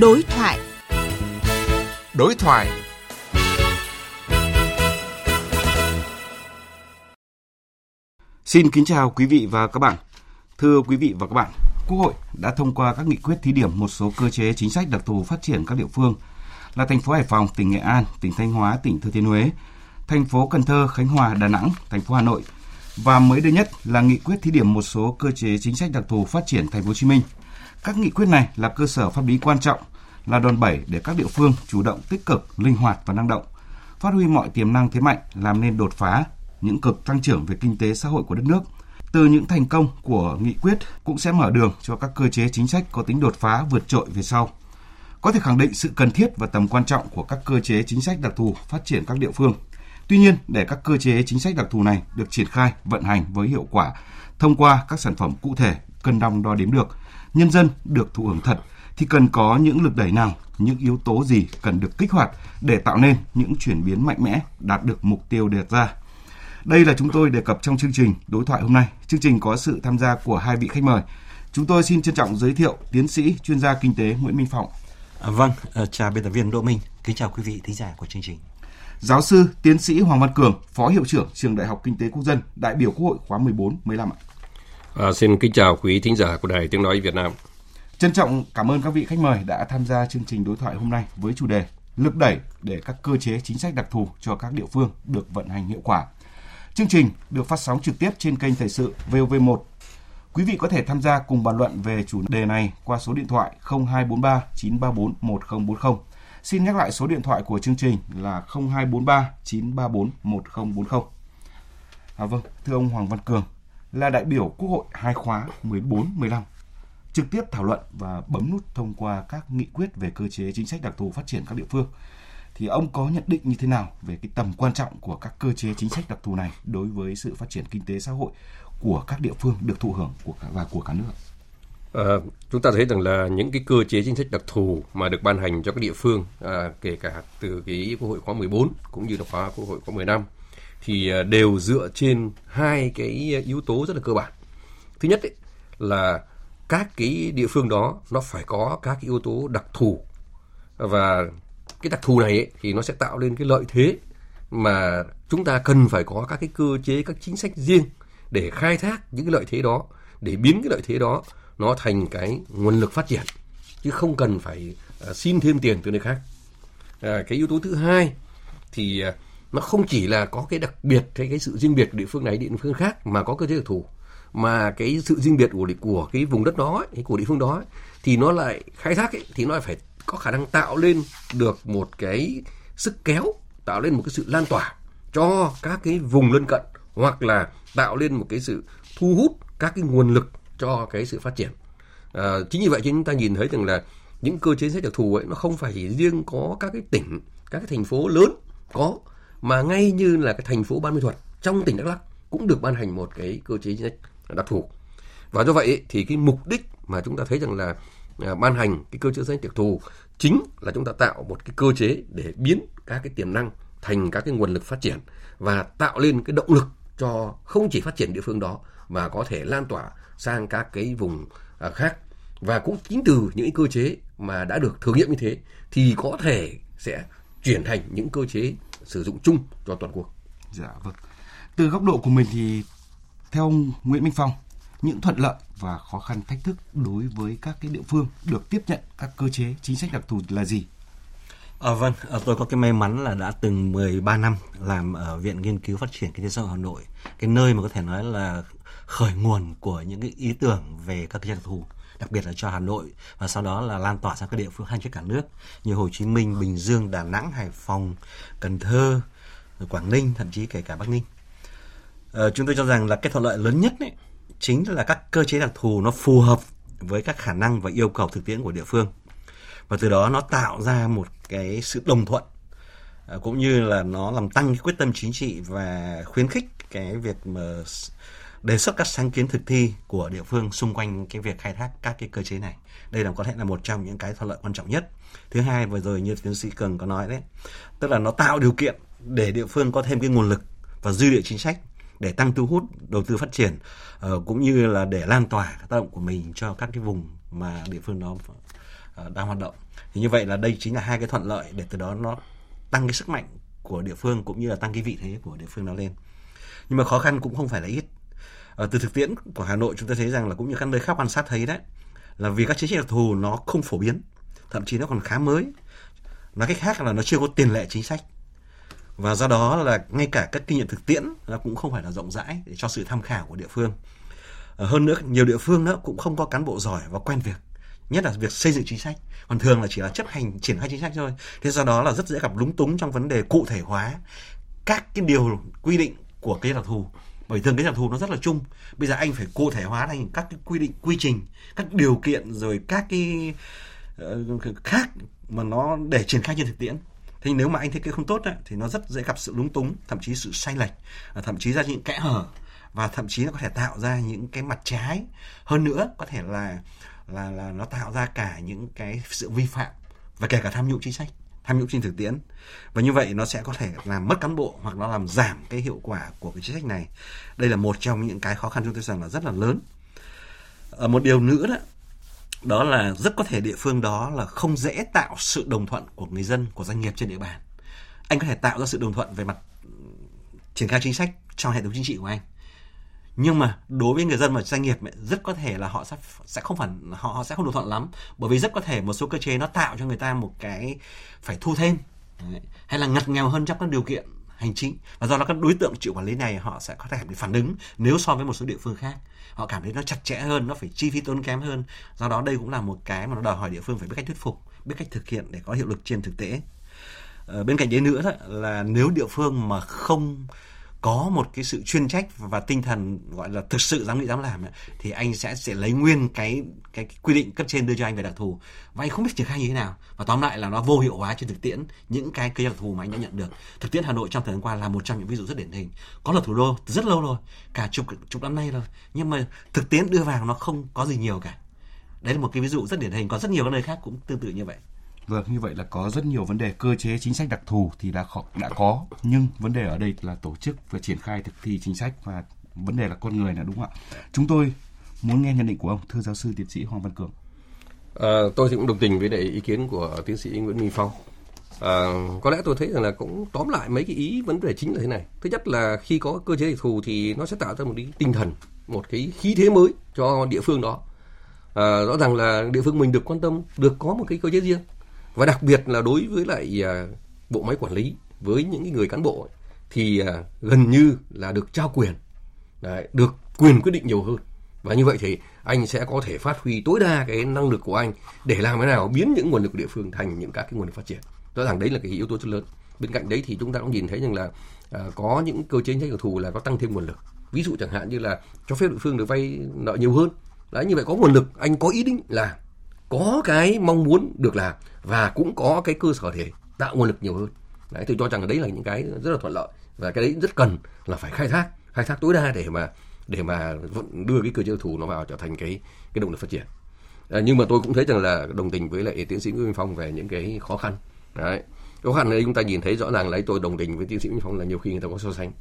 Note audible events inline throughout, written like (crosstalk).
Đối thoại. Đối thoại. Xin kính chào quý vị và các bạn. Thưa quý vị và các bạn, Quốc hội đã thông qua các nghị quyết thí điểm một số cơ chế chính sách đặc thù phát triển các địa phương là thành phố Hải Phòng, tỉnh Nghệ An, tỉnh Thanh Hóa, tỉnh Thừa Thiên Huế, thành phố Cần Thơ, Khánh Hòa, Đà Nẵng, thành phố Hà Nội và mới đây nhất là nghị quyết thí điểm một số cơ chế chính sách đặc thù phát triển thành phố Hồ Chí Minh. Các nghị quyết này là cơ sở pháp lý quan trọng, là đòn bẩy để các địa phương chủ động tích cực, linh hoạt và năng động, phát huy mọi tiềm năng thế mạnh, làm nên đột phá những cực tăng trưởng về kinh tế xã hội của đất nước. Từ những thành công của nghị quyết cũng sẽ mở đường cho các cơ chế chính sách có tính đột phá vượt trội về sau. Có thể khẳng định sự cần thiết và tầm quan trọng của các cơ chế chính sách đặc thù phát triển các địa phương. Tuy nhiên, để các cơ chế chính sách đặc thù này được triển khai, vận hành với hiệu quả thông qua các sản phẩm cụ thể, cân đong đo đếm được, nhân dân được thụ hưởng thật thì cần có những lực đẩy nào, những yếu tố gì cần được kích hoạt để tạo nên những chuyển biến mạnh mẽ, đạt được mục tiêu đề ra. Đây là chúng tôi đề cập trong chương trình đối thoại hôm nay. Chương trình có sự tham gia của hai vị khách mời. Chúng tôi xin trân trọng giới thiệu tiến sĩ chuyên gia kinh tế Nguyễn Minh Phong. À, vâng, uh, chào biên tập viên Đỗ Minh, kính chào quý vị thính giả của chương trình. Giáo sư, tiến sĩ Hoàng Văn Cường, Phó Hiệu trưởng Trường Đại học Kinh tế Quốc dân, đại biểu Quốc hội khóa 14, 15 ạ. À, xin kính chào quý thính giả của Đài Tiếng Nói Việt Nam. Trân trọng cảm ơn các vị khách mời đã tham gia chương trình đối thoại hôm nay với chủ đề Lực đẩy để các cơ chế chính sách đặc thù cho các địa phương được vận hành hiệu quả. Chương trình được phát sóng trực tiếp trên kênh Thời sự VOV1. Quý vị có thể tham gia cùng bàn luận về chủ đề này qua số điện thoại 0243 934 1040. Xin nhắc lại số điện thoại của chương trình là 0243 934 1040. À vâng, thưa ông Hoàng Văn Cường, là đại biểu Quốc hội hai khóa 14, 15 trực tiếp thảo luận và bấm nút thông qua các nghị quyết về cơ chế chính sách đặc thù phát triển các địa phương thì ông có nhận định như thế nào về cái tầm quan trọng của các cơ chế chính sách đặc thù này đối với sự phát triển kinh tế xã hội của các địa phương được thụ hưởng của cả, và của cả nước? À, chúng ta thấy rằng là những cái cơ chế chính sách đặc thù mà được ban hành cho các địa phương à, kể cả từ cái quốc hội khóa 14 cũng như là khóa quốc hội khóa 15 thì à, đều dựa trên hai cái à, yếu tố rất là cơ bản. Thứ nhất ấy, là các cái địa phương đó nó phải có các cái yếu tố đặc thù và cái đặc thù này ấy, thì nó sẽ tạo nên cái lợi thế mà chúng ta cần phải có các cái cơ chế các chính sách riêng để khai thác những cái lợi thế đó để biến cái lợi thế đó nó thành cái nguồn lực phát triển chứ không cần phải uh, xin thêm tiền từ nơi khác à, cái yếu tố thứ hai thì uh, nó không chỉ là có cái đặc biệt hay cái sự riêng biệt của địa phương này địa phương khác mà có cơ chế đặc thù mà cái sự riêng biệt của của cái vùng đất đó ấy, của địa phương đó ấy, thì nó lại khai thác ấy, thì nó lại phải có khả năng tạo lên được một cái sức kéo tạo lên một cái sự lan tỏa cho các cái vùng lân cận hoặc là tạo lên một cái sự thu hút các cái nguồn lực cho cái sự phát triển. À, chính vì vậy chúng ta nhìn thấy rằng là những cơ chế sách đặc thù ấy nó không phải chỉ riêng có các cái tỉnh các cái thành phố lớn có mà ngay như là cái thành phố Ban Mê Thuật trong tỉnh Đắk Lắk cũng được ban hành một cái cơ chế đặc thù. Và do vậy thì cái mục đích mà chúng ta thấy rằng là à, ban hành cái cơ chế danh đặc thù chính là chúng ta tạo một cái cơ chế để biến các cái tiềm năng thành các cái nguồn lực phát triển và tạo lên cái động lực cho không chỉ phát triển địa phương đó mà có thể lan tỏa sang các cái vùng à, khác. Và cũng chính từ những cơ chế mà đã được thử nghiệm như thế thì có thể sẽ chuyển thành những cơ chế sử dụng chung cho toàn quốc. Dạ vâng. Từ góc độ của mình thì theo ông Nguyễn Minh Phong, những thuận lợi và khó khăn thách thức đối với các cái địa phương được tiếp nhận các cơ chế chính sách đặc thù là gì? À, vâng, à, tôi có cái may mắn là đã từng 13 năm làm ở Viện Nghiên cứu Phát triển Kinh tế xã hội Hà Nội, cái nơi mà có thể nói là khởi nguồn của những cái ý tưởng về các cái đặc thù đặc biệt là cho Hà Nội và sau đó là lan tỏa sang các địa phương khác trên cả nước như Hồ Chí Minh, Bình Dương, Đà Nẵng, Hải Phòng, Cần Thơ, Quảng Ninh, thậm chí kể cả Bắc Ninh. À, chúng tôi cho rằng là cái thuận lợi lớn nhất ấy, chính là các cơ chế đặc thù nó phù hợp với các khả năng và yêu cầu thực tiễn của địa phương và từ đó nó tạo ra một cái sự đồng thuận ờ, cũng như là nó làm tăng cái quyết tâm chính trị và khuyến khích cái việc mà đề xuất các sáng kiến thực thi của địa phương xung quanh cái việc khai thác các cái cơ chế này. Đây là có thể là một trong những cái thuận lợi quan trọng nhất. Thứ hai, vừa rồi như tiến sĩ cường có nói đấy, tức là nó tạo điều kiện để địa phương có thêm cái nguồn lực và dư địa chính sách để tăng thu hút, đầu tư phát triển ờ, cũng như là để lan tỏa tác động của mình cho các cái vùng mà địa phương đó ờ, đang hoạt động. Thì như vậy là đây chính là hai cái thuận lợi để từ đó nó tăng cái sức mạnh của địa phương cũng như là tăng cái vị thế của địa phương nó lên. Nhưng mà khó khăn cũng không phải là ít. Ờ, từ thực tiễn của Hà Nội chúng ta thấy rằng là cũng như các nơi khác quan sát thấy đấy, là vì các chính sách đặc thù nó không phổ biến, thậm chí nó còn khá mới. Nói cách khác là nó chưa có tiền lệ chính sách. Và do đó là ngay cả các kinh nghiệm thực tiễn nó cũng không phải là rộng rãi để cho sự tham khảo của địa phương. Ờ, hơn nữa, nhiều địa phương đó cũng không có cán bộ giỏi và quen việc, nhất là việc xây dựng chính sách. Còn thường là chỉ là chấp hành, triển khai chính sách thôi. Thế do đó là rất dễ gặp lúng túng trong vấn đề cụ thể hóa các cái điều quy định của cái đặc thù bởi thường cái đặc thù nó rất là chung. Bây giờ anh phải cụ thể hóa thành các cái quy định quy trình các điều kiện rồi các cái uh, khác mà nó để triển khai trên thực tiễn. Thế nếu mà anh thiết kế không tốt ấy, thì nó rất dễ gặp sự lúng túng thậm chí sự sai lệch thậm chí ra những kẽ hở và thậm chí nó có thể tạo ra những cái mặt trái. Hơn nữa có thể là là là nó tạo ra cả những cái sự vi phạm và kể cả tham nhũng chính sách tham nhũng trên thực tiễn. Và như vậy nó sẽ có thể làm mất cán bộ hoặc nó làm giảm cái hiệu quả của cái chính sách này. Đây là một trong những cái khó khăn chúng tôi rằng là rất là lớn. Ở một điều nữa đó đó là rất có thể địa phương đó là không dễ tạo sự đồng thuận của người dân, của doanh nghiệp trên địa bàn. Anh có thể tạo ra sự đồng thuận về mặt ừ, triển khai chính sách trong hệ thống chính trị của anh nhưng mà đối với người dân và doanh nghiệp rất có thể là họ sẽ sẽ không phản họ, họ sẽ không đồng thuận lắm. Bởi vì rất có thể một số cơ chế nó tạo cho người ta một cái phải thu thêm hay là ngặt nghèo hơn trong các điều kiện hành chính. Và do đó các đối tượng chịu quản lý này họ sẽ có thể bị phản ứng nếu so với một số địa phương khác. Họ cảm thấy nó chặt chẽ hơn nó phải chi phí tốn kém hơn. Do đó đây cũng là một cái mà nó đòi hỏi địa phương phải biết cách thuyết phục biết cách thực hiện để có hiệu lực trên thực tế. Ờ, bên cạnh đấy nữa đó là nếu địa phương mà không có một cái sự chuyên trách và tinh thần gọi là thực sự dám nghĩ dám làm thì anh sẽ sẽ lấy nguyên cái, cái quy định cấp trên đưa cho anh về đặc thù. Và anh không biết triển khai như thế nào. Và tóm lại là nó vô hiệu hóa trên thực tiễn những cái cái đặc thù mà anh đã nhận được. Thực tiễn Hà Nội trong thời gian qua là một trong những ví dụ rất điển hình. Có là thủ đô rất lâu rồi cả chục chục năm nay rồi. Nhưng mà thực tiễn đưa vào nó không có gì nhiều cả. Đấy là một cái ví dụ rất điển hình. Có rất nhiều các nơi khác cũng tương tự như vậy. Vâng, như vậy là có rất nhiều vấn đề cơ chế chính sách đặc thù thì đã khó, đã có, nhưng vấn đề ở đây là tổ chức và triển khai thực thi chính sách và vấn đề là con người là đúng không ạ? Chúng tôi muốn nghe nhận định của ông, thưa giáo sư tiến sĩ Hoàng Văn Cường. À, tôi thì cũng đồng tình với đề ý kiến của tiến sĩ Nguyễn Minh Phong. À, có lẽ tôi thấy rằng là cũng tóm lại mấy cái ý vấn đề chính là thế này. Thứ nhất là khi có cơ chế đặc thù thì nó sẽ tạo ra một cái tinh thần, một cái khí thế mới cho địa phương đó. À, rõ ràng là địa phương mình được quan tâm, được có một cái cơ chế riêng và đặc biệt là đối với lại à, bộ máy quản lý với những người cán bộ thì à, gần như là được trao quyền đấy, được quyền quyết định nhiều hơn. Và như vậy thì anh sẽ có thể phát huy tối đa cái năng lực của anh để làm thế nào biến những nguồn lực của địa phương thành những các cái nguồn lực phát triển. Rõ ràng đấy là cái yếu tố rất lớn. Bên cạnh đấy thì chúng ta cũng nhìn thấy rằng là à, có những cơ chế chính sách đặc thù là có tăng thêm nguồn lực. Ví dụ chẳng hạn như là cho phép địa phương được vay nợ nhiều hơn. Đấy như vậy có nguồn lực anh có ý định là có cái mong muốn được làm và cũng có cái cơ sở để tạo nguồn lực nhiều hơn. Đấy tôi cho rằng đấy là những cái rất là thuận lợi và cái đấy rất cần là phải khai thác khai thác tối đa để mà để mà đưa cái cơ chế thủ nó vào trở thành cái cái động lực phát triển. À, nhưng mà tôi cũng thấy rằng là đồng tình với lại tiến sĩ Nguyễn Minh Phong về những cái khó khăn. Đấy khó khăn đây chúng ta nhìn thấy rõ ràng lấy tôi đồng tình với tiến sĩ Nguyễn Phong là nhiều khi người ta có so sánh.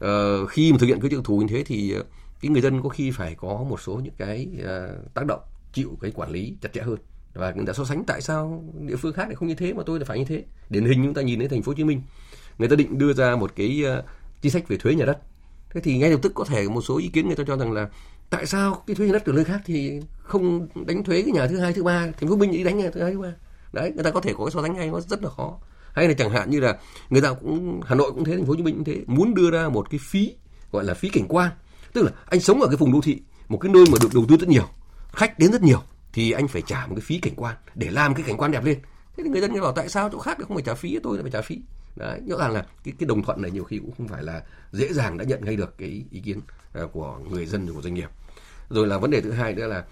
À, khi mà thực hiện cơ chế thủ như thế thì ờ, cái người dân có khi phải có một số những cái uh, tác động chịu cái quản lý chặt chẽ hơn. Và người ta so sánh tại sao địa phương khác lại không như thế mà tôi lại phải như thế. Điển hình chúng ta nhìn thấy thành phố Hồ Chí Minh, người ta định đưa ra một cái ờ, chính sách về thuế nhà đất. Thế thì ngay lập tức có thể một số ý kiến người ta cho rằng là tại sao cái thuế nhà đất ở nơi khác thì không đánh thuế cái nhà thứ hai, thứ ba, thành phố Hồ Chí Minh đi đánh nhà thứ hai, thứ ba. Đấy, người ta có thể có cái so sánh hay, nó rất là khó. Hay là chẳng hạn như là người ta cũng, Hà Nội cũng thế, thành phố Hồ Chí Minh cũng thế, muốn đưa ra một cái phí, gọi là phí cảnh quan. Tức là anh sống ở cái vùng đô thị, một cái nơi mà được đầu tư rất nhiều khách đến rất nhiều thì anh phải trả một cái phí cảnh quan để làm cái cảnh quan đẹp lên. Thế thì người dân bảo tại sao chỗ khác không phải trả phí tôi lại phải trả phí. Đấy rõ ràng là cái cái đồng thuận này nhiều khi cũng không phải là dễ dàng đã nhận ngay được cái ý kiến à, của người dân của doanh nghiệp. Rồi là vấn đề thứ hai nữa là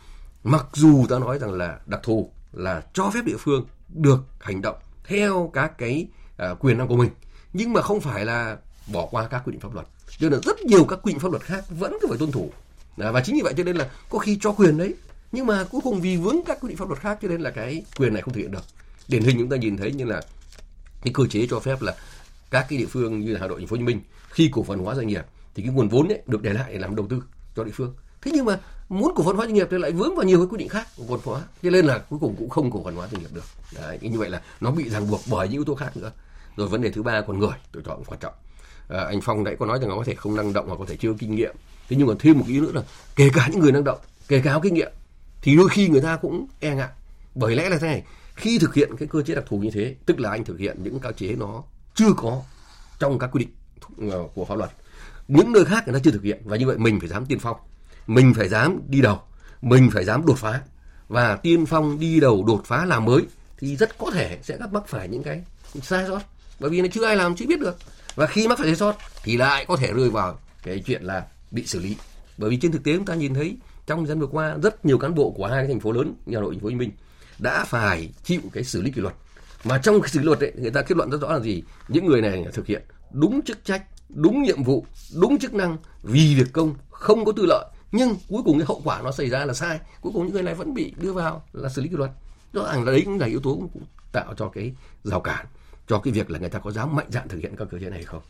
mặc dù ta nói rằng là đặc thù là cho phép địa phương được hành động theo các cái uh, quyền năng của mình nhưng mà không phải là bỏ qua các quy định pháp luật. Cho nên là rất nhiều các quy định pháp luật khác vẫn cứ phải tuân thủ. À, và chính vì vậy cho nên là có khi cho quyền đấy nhưng mà cuối cùng vì vướng các quy định pháp luật khác cho nên là cái quyền này không thực hiện được. Điển hình chúng ta nhìn thấy như là cái cơ chế cho phép là các cái địa phương như là Hà Nội, Thành phố Hồ Chí Minh khi cổ phần hóa doanh nghiệp thì cái nguồn vốn ấy được để lại để làm đầu tư cho địa phương. Thế nhưng mà muốn cổ phần hóa doanh nghiệp thì lại vướng vào nhiều cái quy định khác của cổ phần hóa. Cho nên là cuối cùng cũng không cổ phần hóa doanh nghiệp được. Đấy, như vậy là nó bị ràng buộc bởi những yếu tố khác nữa. Rồi vấn đề thứ ba còn người tôi chọn quan trọng. À, anh phong nãy có nói rằng nó có thể không năng động hoặc có thể chưa kinh nghiệm. Thế nhưng mà thêm một ý nữa là kể cả những người năng động kể cả có kinh nghiệm thì đôi khi người ta cũng e ngại. Bởi lẽ là thế này, khi thực hiện cái cơ chế đặc thù như thế, tức là anh thực hiện những cơ chế nó chưa có trong các quy định ờ, của pháp luật, những nơi khác người ta chưa thực hiện, và như vậy mình phải dám tiên phong, mình phải dám đi đầu, mình phải dám đột phá, và tiên phong đi đầu đột phá làm mới thì rất có thể sẽ gặp mắc phải những cái sai sót. Bởi vì nó chưa ai làm, chưa biết được. Và khi mắc phải sai sót thì lại có thể rơi vào cái chuyện là bị xử lý. Bởi vì trên thực tế chúng ta nhìn thấy trong dân vừa qua rất nhiều cán bộ của hai cái thành phố lớn như Hà Nội, Thành phố Hồ Chí Minh đã phải chịu cái xử lý kỷ luật. Mà trong cái xử lý luật ấy, người ta kết luận rất rõ là gì? Những người này thực hiện đúng chức trách đúng nhiệm vụ đúng chức năng vì việc công không có tư lợi. Nhưng cuối cùng cái hậu quả nó xảy ra là sai. Cuối cùng những người này vẫn bị đưa vào là xử lý kỷ luật. Rõ ràng là đấy cũng là yếu tố cũng tạo cho cái rào cản cho cái việc là người ta có dám mạnh dạn thực hiện các cơ chế này không.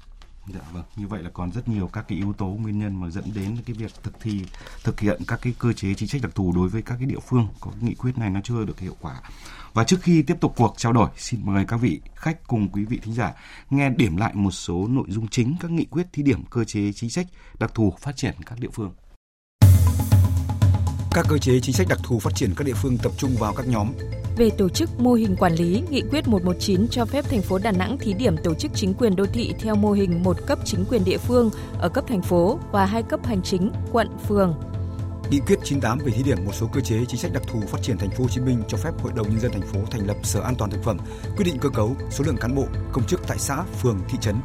Dạ vâng, như vậy là còn rất nhiều các cái yếu tố nguyên nhân mà dẫn đến cái việc thực thi thực hiện các cái cơ chế chính sách đặc thù đối với các cái địa phương có nghị quyết này nó chưa được hiệu quả. Và trước khi tiếp tục cuộc trao đổi, xin mời các vị khách cùng quý vị thính giả nghe điểm lại một số nội dung chính các nghị quyết thí điểm cơ chế chính sách đặc thù phát triển các địa phương. Các cơ chế chính sách đặc thù phát triển các địa phương tập trung vào các nhóm về tổ chức mô hình quản lý, nghị quyết 119 cho phép thành phố Đà Nẵng thí điểm tổ chức chính quyền đô thị theo mô hình một cấp chính quyền địa phương ở cấp thành phố và hai cấp hành chính, quận, phường. Nghị quyết 98 về thí điểm một số cơ chế chính sách đặc thù phát triển thành phố Hồ Chí Minh cho phép Hội đồng nhân dân thành phố thành lập Sở An toàn thực phẩm, quyết định cơ cấu, số lượng cán bộ, công chức tại xã, phường, thị trấn,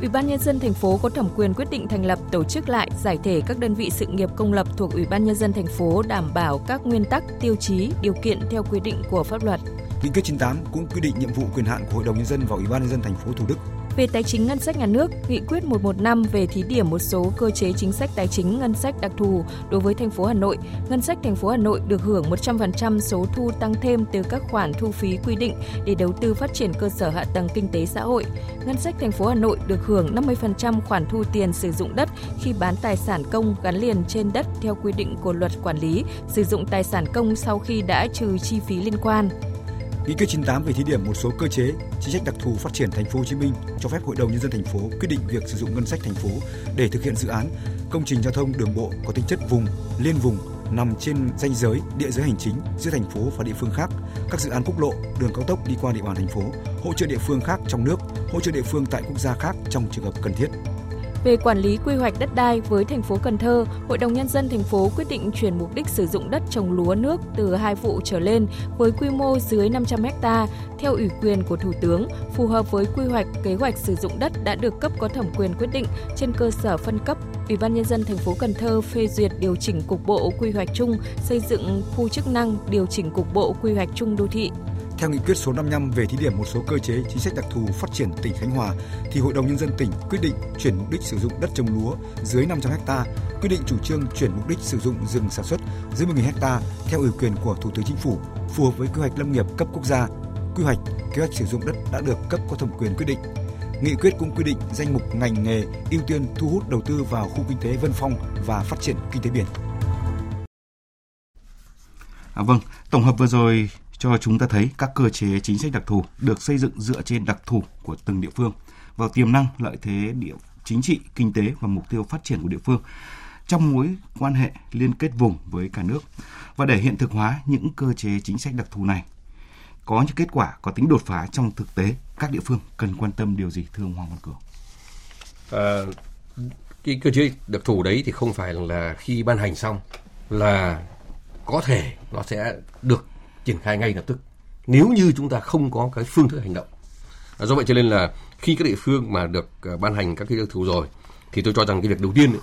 Ủy ban nhân dân thành phố có thẩm quyền quyết định thành lập tổ chức lại giải thể các đơn vị sự nghiệp công lập thuộc Ủy ban nhân dân thành phố đảm bảo các nguyên tắc, tiêu chí, điều kiện theo quy định của pháp luật. Nghị quyết 98 cũng quy định nhiệm vụ quyền hạn của Hội đồng nhân dân và Ủy ban nhân dân thành phố Thủ Đức về tài chính ngân sách nhà nước, nghị quyết 115 về thí điểm một số cơ chế chính sách tài chính ngân sách đặc thù đối với thành phố Hà Nội, ngân sách thành phố Hà Nội được hưởng 100% số thu tăng thêm từ các khoản thu phí quy định để đầu tư phát triển cơ sở hạ tầng kinh tế xã hội. Ngân sách thành phố Hà Nội được hưởng 50% khoản thu tiền sử dụng đất khi bán tài sản công gắn liền trên đất theo quy định của luật quản lý sử dụng tài sản công sau khi đã trừ chi phí liên quan. Nghị quyết 98 về thí điểm một số cơ chế chính sách đặc thù phát triển thành phố Hồ Chí Minh cho phép Hội đồng nhân dân thành phố quyết định việc sử dụng ngân sách thành phố để thực hiện dự án công trình giao thông đường bộ có tính chất vùng, liên vùng nằm trên ranh giới địa giới hành chính giữa thành phố và địa phương khác, các dự án quốc lộ, đường cao tốc đi qua địa bàn thành phố, hỗ trợ địa phương khác trong nước, hỗ trợ địa phương tại quốc gia khác trong trường hợp cần thiết. Về quản lý quy hoạch đất đai với thành phố Cần Thơ, Hội đồng nhân dân thành phố quyết định chuyển mục đích sử dụng đất trồng lúa nước từ hai vụ trở lên với quy mô dưới 500 ha theo ủy quyền của Thủ tướng, phù hợp với quy hoạch kế hoạch sử dụng đất đã được cấp có thẩm quyền quyết định trên cơ sở phân cấp Ủy ban nhân dân thành phố Cần Thơ phê duyệt điều chỉnh cục bộ quy hoạch chung xây dựng khu chức năng điều chỉnh cục bộ quy hoạch chung đô thị. Theo nghị quyết số 55 về thí điểm một số cơ chế chính sách đặc thù phát triển tỉnh Khánh Hòa, thì Hội đồng nhân dân tỉnh quyết định chuyển mục đích sử dụng đất trồng lúa dưới 500 ha, quyết định chủ trương chuyển mục đích sử dụng rừng sản xuất dưới 10.000 ha theo ủy quyền của Thủ tướng Chính phủ, phù hợp với quy hoạch lâm nghiệp cấp quốc gia. Quy hoạch, kế hoạch sử dụng đất đã được cấp có thẩm quyền quyết định. Nghị quyết cũng quy định danh mục ngành nghề ưu tiên thu hút đầu tư vào khu kinh tế Vân Phong và phát triển kinh tế biển. À, vâng, tổng hợp vừa rồi cho chúng ta thấy các cơ chế chính sách đặc thù được xây dựng dựa trên đặc thù của từng địa phương vào tiềm năng, lợi thế địa chính trị, kinh tế và mục tiêu phát triển của địa phương trong mối quan hệ liên kết vùng với cả nước và để hiện thực hóa những cơ chế chính sách đặc thù này có những kết quả có tính đột phá trong thực tế các địa phương cần quan tâm điều gì thưa ông Hoàng Văn Cường? À, cái cơ chế đặc thù đấy thì không phải là khi ban hành xong là có thể nó sẽ được triển khai ngay lập tức. Nếu như chúng ta không có cái phương thức hành động. À, do vậy cho nên là khi các địa phương mà được à, ban hành các cái đặc thù rồi thì tôi cho rằng cái việc đầu tiên ấy,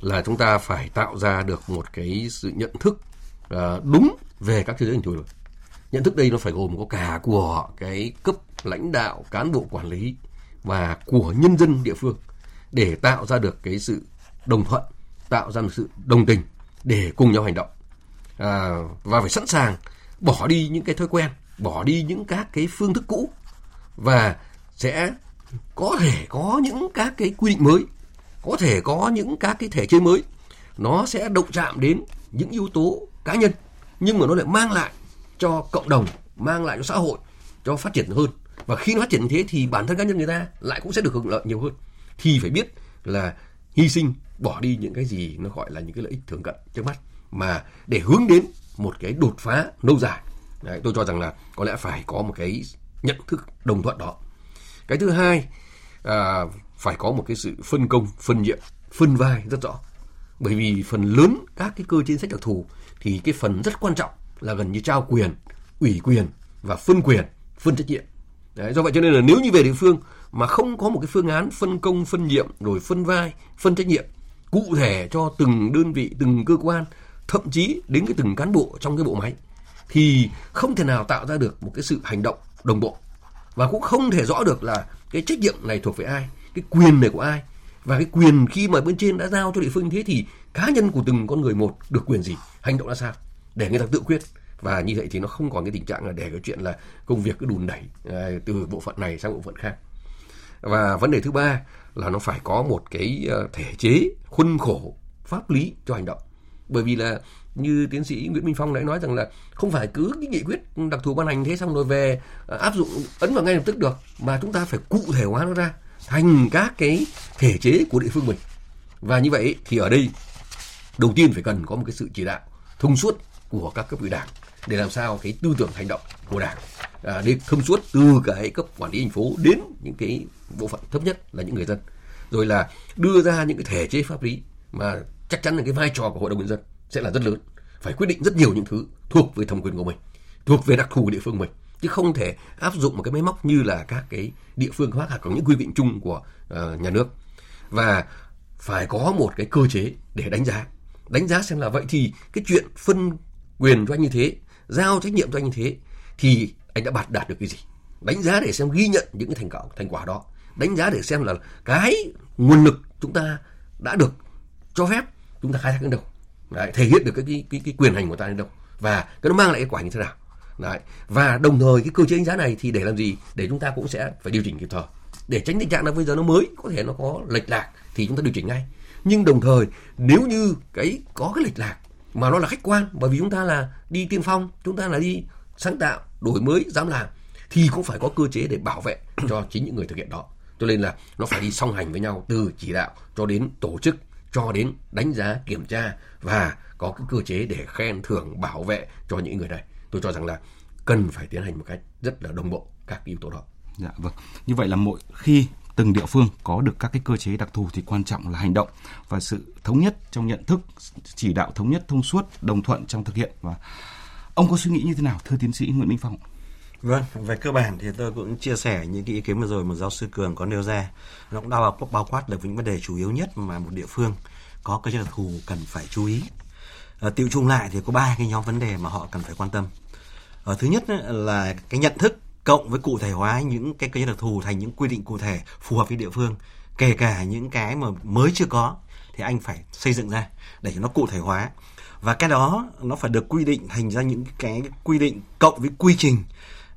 là chúng ta phải tạo ra được một cái sự nhận thức à, đúng về các thế giới hình thù rồi nhận thức đây nó phải gồm có cả của cái cấp lãnh đạo cán bộ quản lý và của nhân dân địa phương để tạo ra được cái sự đồng thuận tạo ra một sự đồng tình để cùng nhau hành động. À, và phải sẵn sàng bỏ đi những cái thói quen, bỏ đi những các cái phương thức cũ và sẽ có thể có những các cái quy định mới, có thể có những các cái thể chế mới. Nó sẽ động chạm đến những yếu tố cá nhân, nhưng mà nó lại mang lại cho cộng đồng, mang lại cho xã hội, cho phát triển hơn. Và khi nó phát triển như thế thì bản thân cá nhân người ta lại cũng sẽ được hưởng lợi nhiều hơn. Thì phải biết là hy sinh, bỏ đi những cái gì nó gọi là những cái lợi ích thường cận trước mắt. Mà để hướng đến một cái đột phá lâu dài. Đấy, tôi cho rằng là có lẽ phải có một cái nhận thức đồng thuận đó. Cái thứ hai à, phải có một cái sự phân công phân nhiệm phân vai rất rõ. Bởi vì phần lớn các cái cơ chế sách đặc thù thì cái phần rất quan trọng là gần như trao quyền ủy quyền và phân quyền phân trách nhiệm. Đấy, do vậy cho nên là nếu như về địa phương mà không có một cái phương án phân công phân nhiệm rồi phân vai phân trách nhiệm cụ thể cho từng đơn vị từng cơ quan thậm chí đến cái từng cán bộ trong cái bộ máy, thì không thể nào tạo ra được một cái sự hành động đồng bộ. Và cũng không thể rõ được là cái trách nhiệm này thuộc về ai, cái quyền này của ai. Và cái quyền khi mà bên trên đã giao cho địa phương thế thì cá nhân của từng con người một được quyền gì, hành động ra sao, để người ta tự quyết. Và như vậy thì nó không còn cái tình trạng là để cái chuyện là công việc cứ đùn đẩy à, từ bộ phận này sang bộ phận khác. Và vấn đề thứ ba là nó phải có một cái ờ, thể chế khuôn khổ pháp lý cho hành động bởi vì là như tiến sĩ Nguyễn Minh Phong đã nói rằng là không phải cứ cái nghị quyết đặc thù ban hành thế xong rồi về à, áp dụng ấn vào ngay lập tức được mà chúng ta phải cụ thể hóa nó ra thành các cái thể chế của địa phương mình. Và như vậy thì ở đây đầu tiên phải cần có một cái sự chỉ đạo thông suốt của các cấp ủy đảng để làm sao cái tư tưởng hành động của đảng à, đi thông suốt từ cái cấp quản lý thành phố đến những cái bộ phận thấp nhất là những người dân. Rồi là đưa ra những cái thể chế pháp lý mà chắc chắn là cái vai trò của hội đồng nhân dân sẽ là rất lớn. Phải quyết định rất nhiều những thứ thuộc về thẩm quyền của mình thuộc về đặc thù của địa phương mình chứ không thể áp dụng một cái máy móc như là các cái địa phương khác hoặc có những quy định chung của uh, nhà nước. Và phải có một cái cơ chế để đánh giá. Đánh giá xem là vậy thì cái chuyện phân quyền cho anh như thế giao trách nhiệm cho anh như thế thì anh đã đạt đạt được cái gì? Đánh giá để xem ghi nhận những cái thành quả thành quả đó. Đánh giá để xem là cái nguồn lực chúng ta đã được cho phép chúng ta khai thác đến đâu. Đấy, thể hiện được cái, cái cái cái quyền hành của ta đến đâu. Và cái nó mang lại kết quả như thế nào. Đấy. và đồng thời cái cơ chế đánh giá này thì để làm gì? Để chúng ta cũng sẽ phải điều chỉnh kịp thời. Để tránh tình trạng là bây giờ nó mới có thể nó có lệch lạc thì chúng ta điều chỉnh ngay. Nhưng đồng thời nếu như cái có cái lệch lạc mà nó là khách quan bởi vì chúng ta là đi tiên phong chúng ta là đi sáng tạo đổi mới dám làm thì cũng phải có cơ chế để bảo vệ cho chính những người thực hiện đó. Cho nên là nó phải đi song hành với nhau từ chỉ đạo cho đến tổ chức cho đến đánh giá kiểm tra và có cái cơ chế để khen thưởng bảo vệ cho những người này tôi cho rằng là cần phải tiến hành một cách rất là đồng bộ các yếu tố đó Dạ vâng. Như vậy là mỗi khi từng địa phương có được các cái cơ chế đặc thù thì quan trọng là hành động và sự thống nhất trong nhận thức, chỉ đạo thống nhất thông suốt, đồng thuận trong thực hiện và ông có suy nghĩ như thế nào thưa tiến sĩ Nguyễn Minh Phong? Vâng, về cơ bản thì tôi cũng chia sẻ những cái ý kiến vừa rồi mà giáo sư Cường có nêu ra. Nó cũng bao, bao quát được những vấn đề chủ yếu nhất mà một địa phương có cơ chế đặc thù cần phải chú ý. Ờ, à, tiêu chung lại thì có ba cái nhóm vấn đề mà họ cần phải quan tâm. À, thứ nhất là cái nhận thức cộng với cụ thể hóa những cái cơ chế đặc thù thành những quy định cụ thể phù hợp với địa phương, kể cả những cái mà mới chưa có thì anh phải xây dựng ra để cho nó cụ thể hóa và cái đó nó phải được quy định thành ra những cái quy định cộng với quy trình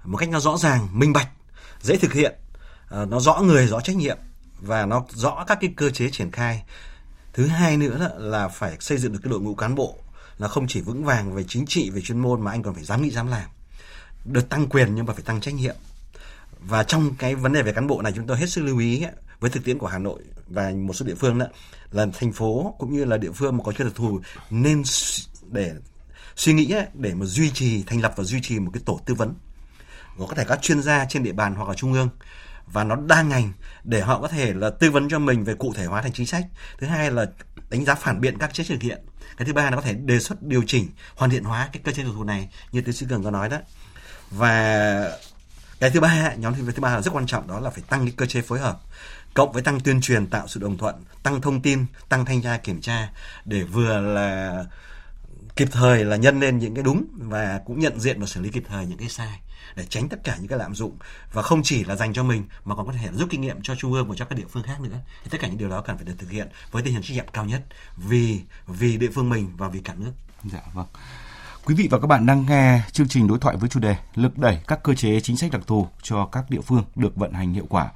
một cách nó rõ ràng, minh bạch, dễ thực hiện. À, nó rõ người, rõ trách nhiệm và nó rõ các cái cơ chế triển khai. Thứ hai nữa là phải xây dựng được cái đội ngũ cán bộ là không chỉ vững vàng về chính trị, về chuyên môn mà anh còn phải dám nghĩ, dám làm. Được tăng quyền nhưng mà phải tăng trách nhiệm. Và trong cái vấn đề về cán bộ này chúng tôi hết sức lưu ý với thực tiễn của Hà Nội và một số địa phương đó, là thành phố cũng như là địa phương mà có chuyên đặc thù nên để suy nghĩ để mà duy trì, thành lập và duy trì một cái tổ tư vấn có thể các chuyên gia trên địa bàn hoặc là trung ương. Và nó đa ngành để họ có thể là tư vấn cho mình về cụ thể hóa thành chính sách. Thứ hai là đánh giá phản biện các chế thực hiện. Cái thứ ba là có thể đề xuất điều chỉnh, hoàn thiện hóa cái cơ chế đặc thù này, như tiến sĩ cường có nói đó. Và cái thứ ba, nhóm thứ ba là rất quan trọng, đó là phải tăng cái cơ chế phối hợp, cộng với tăng tuyên truyền, tạo sự đồng thuận, tăng thông tin, tăng thanh tra, kiểm tra, để vừa là kịp thời là nhân lên những cái đúng và cũng nhận diện và xử lý kịp thời những cái sai để tránh tất cả những cái lạm dụng và không chỉ là dành cho mình mà còn có thể giúp kinh nghiệm cho trung ương và cho các địa phương khác nữa. Thì tất cả những điều đó cần phải được thực hiện với tinh thần trách nhiệm cao nhất vì vì địa phương mình và vì cả nước. Dạ vâng. Quý vị và các bạn đang nghe chương trình đối thoại với chủ đề lực đẩy các cơ chế chính sách đặc thù cho các địa phương được vận hành hiệu quả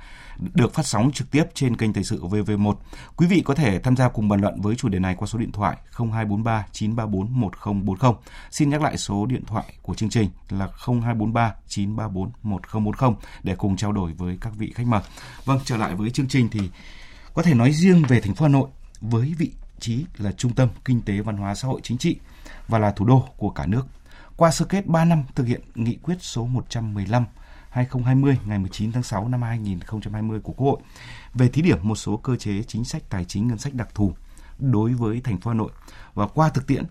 được phát sóng trực tiếp trên kênh Thời sự VV1. Quý vị có thể tham gia cùng bàn luận với chủ đề này qua số điện thoại 0243 934 1040. Xin nhắc lại số điện thoại của chương trình là 0243 934 1040 để cùng trao đổi với các vị khách mời. Vâng, trở lại với chương trình thì có thể nói riêng về thành phố Hà Nội với vị trí là trung tâm kinh tế văn hóa xã hội chính trị và là thủ đô của cả nước. Qua sơ kết 3 năm thực hiện nghị quyết số 115 2020 ngày 19 tháng 6 năm 2020 của Quốc hội về thí điểm một số cơ chế chính sách tài chính ngân sách đặc thù đối với thành phố Hà Nội và qua thực tiễn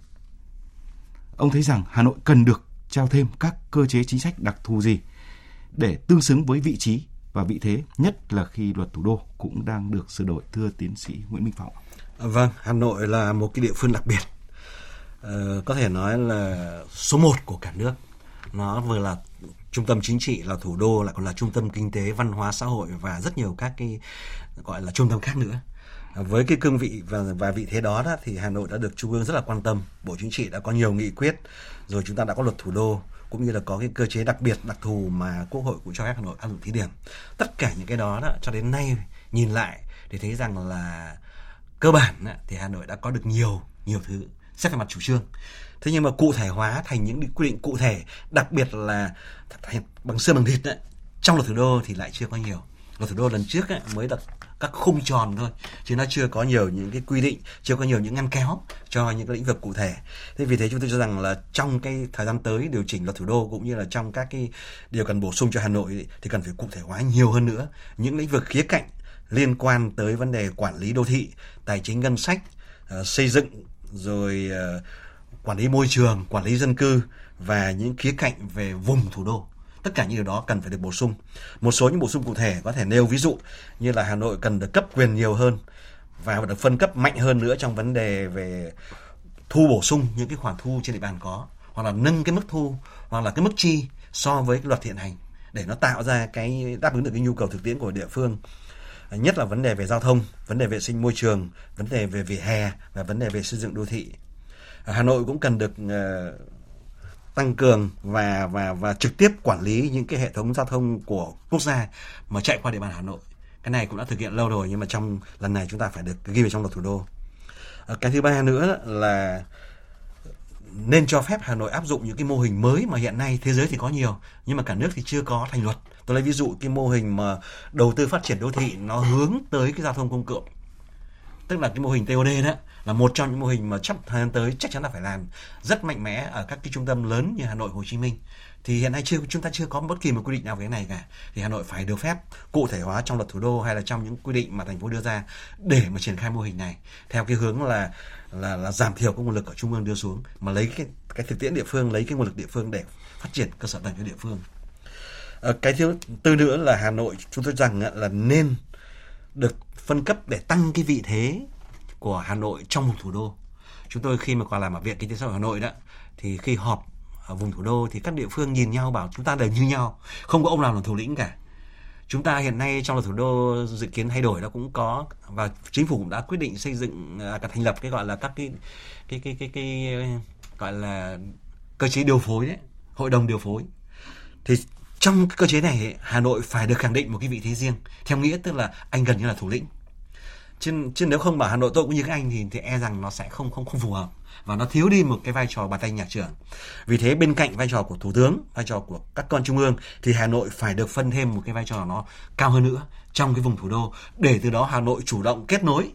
ông thấy rằng Hà Nội cần được trao thêm các cơ chế chính sách đặc thù gì để tương xứng với vị trí và vị thế nhất là khi luật thủ đô cũng đang được sửa đổi thưa tiến sĩ Nguyễn Minh Phong. Vâng, Hà Nội là một cái địa phương đặc biệt. Ờ, có thể nói là số 1 của cả nước. Nó vừa là trung tâm chính trị là thủ đô lại còn là trung tâm kinh tế văn hóa xã hội và rất nhiều các cái gọi là trung tâm khác nữa. Với cái cương vị và và vị thế đó, đó thì Hà Nội đã được Trung ương rất là quan tâm Bộ Chính trị đã có nhiều nghị quyết rồi chúng ta đã có luật thủ đô cũng như là có cái cơ chế đặc biệt đặc thù mà Quốc hội cũng cho phép Hà Nội áp dụng thí điểm. Tất cả những cái đó, đó cho đến nay nhìn lại thì thấy rằng là cơ bản thì Hà Nội đã có được nhiều nhiều thứ xét về mặt chủ trương thế nhưng mà cụ thể hóa thành những quy định cụ thể đặc biệt là bằng xương bằng thịt đấy trong luật thủ đô thì lại chưa có nhiều. Luật thủ đô lần trước ấy, mới đặt các khung tròn thôi chứ nó chưa có nhiều những cái quy định chưa có nhiều những ngăn kéo cho những cái lĩnh vực cụ thể. Thế vì thế chúng tôi cho rằng là trong cái thời gian tới điều chỉnh luật thủ đô cũng như là trong các cái điều cần bổ sung cho hà nội thì cần phải cụ thể hóa nhiều hơn nữa những lĩnh vực khía cạnh liên quan tới vấn đề quản lý đô thị tài chính ngân sách ờ, xây dựng rồi uh, quản lý môi trường, quản lý dân cư và những khía cạnh về vùng thủ đô. Tất cả những điều đó cần phải được bổ sung. Một số những bổ sung cụ thể có thể nêu ví dụ như là Hà Nội cần được cấp quyền nhiều hơn và được phân cấp mạnh hơn nữa trong vấn đề về thu bổ sung những cái khoản thu trên địa bàn có hoặc là nâng cái mức thu hoặc là cái mức chi so với cái luật hiện hành để nó tạo ra cái đáp ứng được cái nhu cầu thực tiễn của địa phương nhất là vấn đề về giao thông, vấn đề vệ sinh môi trường, vấn đề về vỉa hè và vấn đề về xây dựng đô thị. Hà Nội cũng cần được ờ, tăng cường và và và trực tiếp quản lý những cái hệ thống giao thông của quốc gia mà chạy qua địa bàn Hà Nội. Cái này cũng đã thực hiện lâu rồi, nhưng mà trong lần này chúng ta phải được ghi vào trong luật thủ đô. Ờ, cái thứ ba nữa là nên cho phép Hà Nội áp dụng những cái mô hình mới mà hiện nay thế giới thì có nhiều, nhưng mà cả nước thì chưa có thành luật. Tôi lấy ví dụ cái mô hình mà đầu tư phát triển đô thị nó hướng tới cái giao thông công cộng. Tức là cái mô hình TOD đó là một trong những mô hình mà chắc thời gian tới chắc chắn là phải làm rất mạnh mẽ ở các cái trung tâm lớn như Hà Nội, Hồ Chí Minh. Thì hiện nay chưa chúng ta chưa có bất kỳ một quy định nào về cái này cả. Thì Hà Nội phải được phép cụ thể hóa trong luật thủ đô hay là trong những quy định mà thành phố đưa ra để mà triển khai mô hình này. Theo cái hướng là là là giảm thiểu cái nguồn lực ở trung ương đưa xuống mà lấy cái cái thực tiễn địa phương lấy cái nguồn lực địa phương để phát triển cơ sở tầng cho địa phương. À, cái thứ tư nữa là Hà Nội chúng tôi rằng là nên được phân cấp để tăng cái vị thế của Hà Nội trong vùng thủ đô. Chúng tôi khi mà còn làm ở Viện Kinh tế xã hội Hà Nội đó thì khi họp ở vùng thủ đô thì các địa phương nhìn nhau bảo chúng ta đều như nhau, không có ông nào là thủ lĩnh cả. Chúng ta hiện nay trong luật thủ đô dự kiến thay đổi nó cũng có và chính phủ cũng đã quyết định xây dựng à, cả thành lập cái gọi là các cái cái cái cái cái, cái gọi là cơ chế điều phối đấy, hội đồng điều phối. Thì trong cái cơ chế này Hà Nội phải được khẳng định một cái vị thế riêng theo nghĩa tức là anh gần như là thủ lĩnh chứ, chứ nếu không bảo Hà Nội tôi cũng như các anh thì, thì e rằng nó sẽ không không không phù hợp. Và nó thiếu đi một cái vai trò bàn tay nhà trưởng vì thế bên cạnh vai trò của thủ tướng vai trò của các con trung ương thì Hà Nội phải được phân thêm một cái vai trò nó cao hơn nữa trong cái vùng thủ đô. Để từ đó Hà Nội chủ động kết nối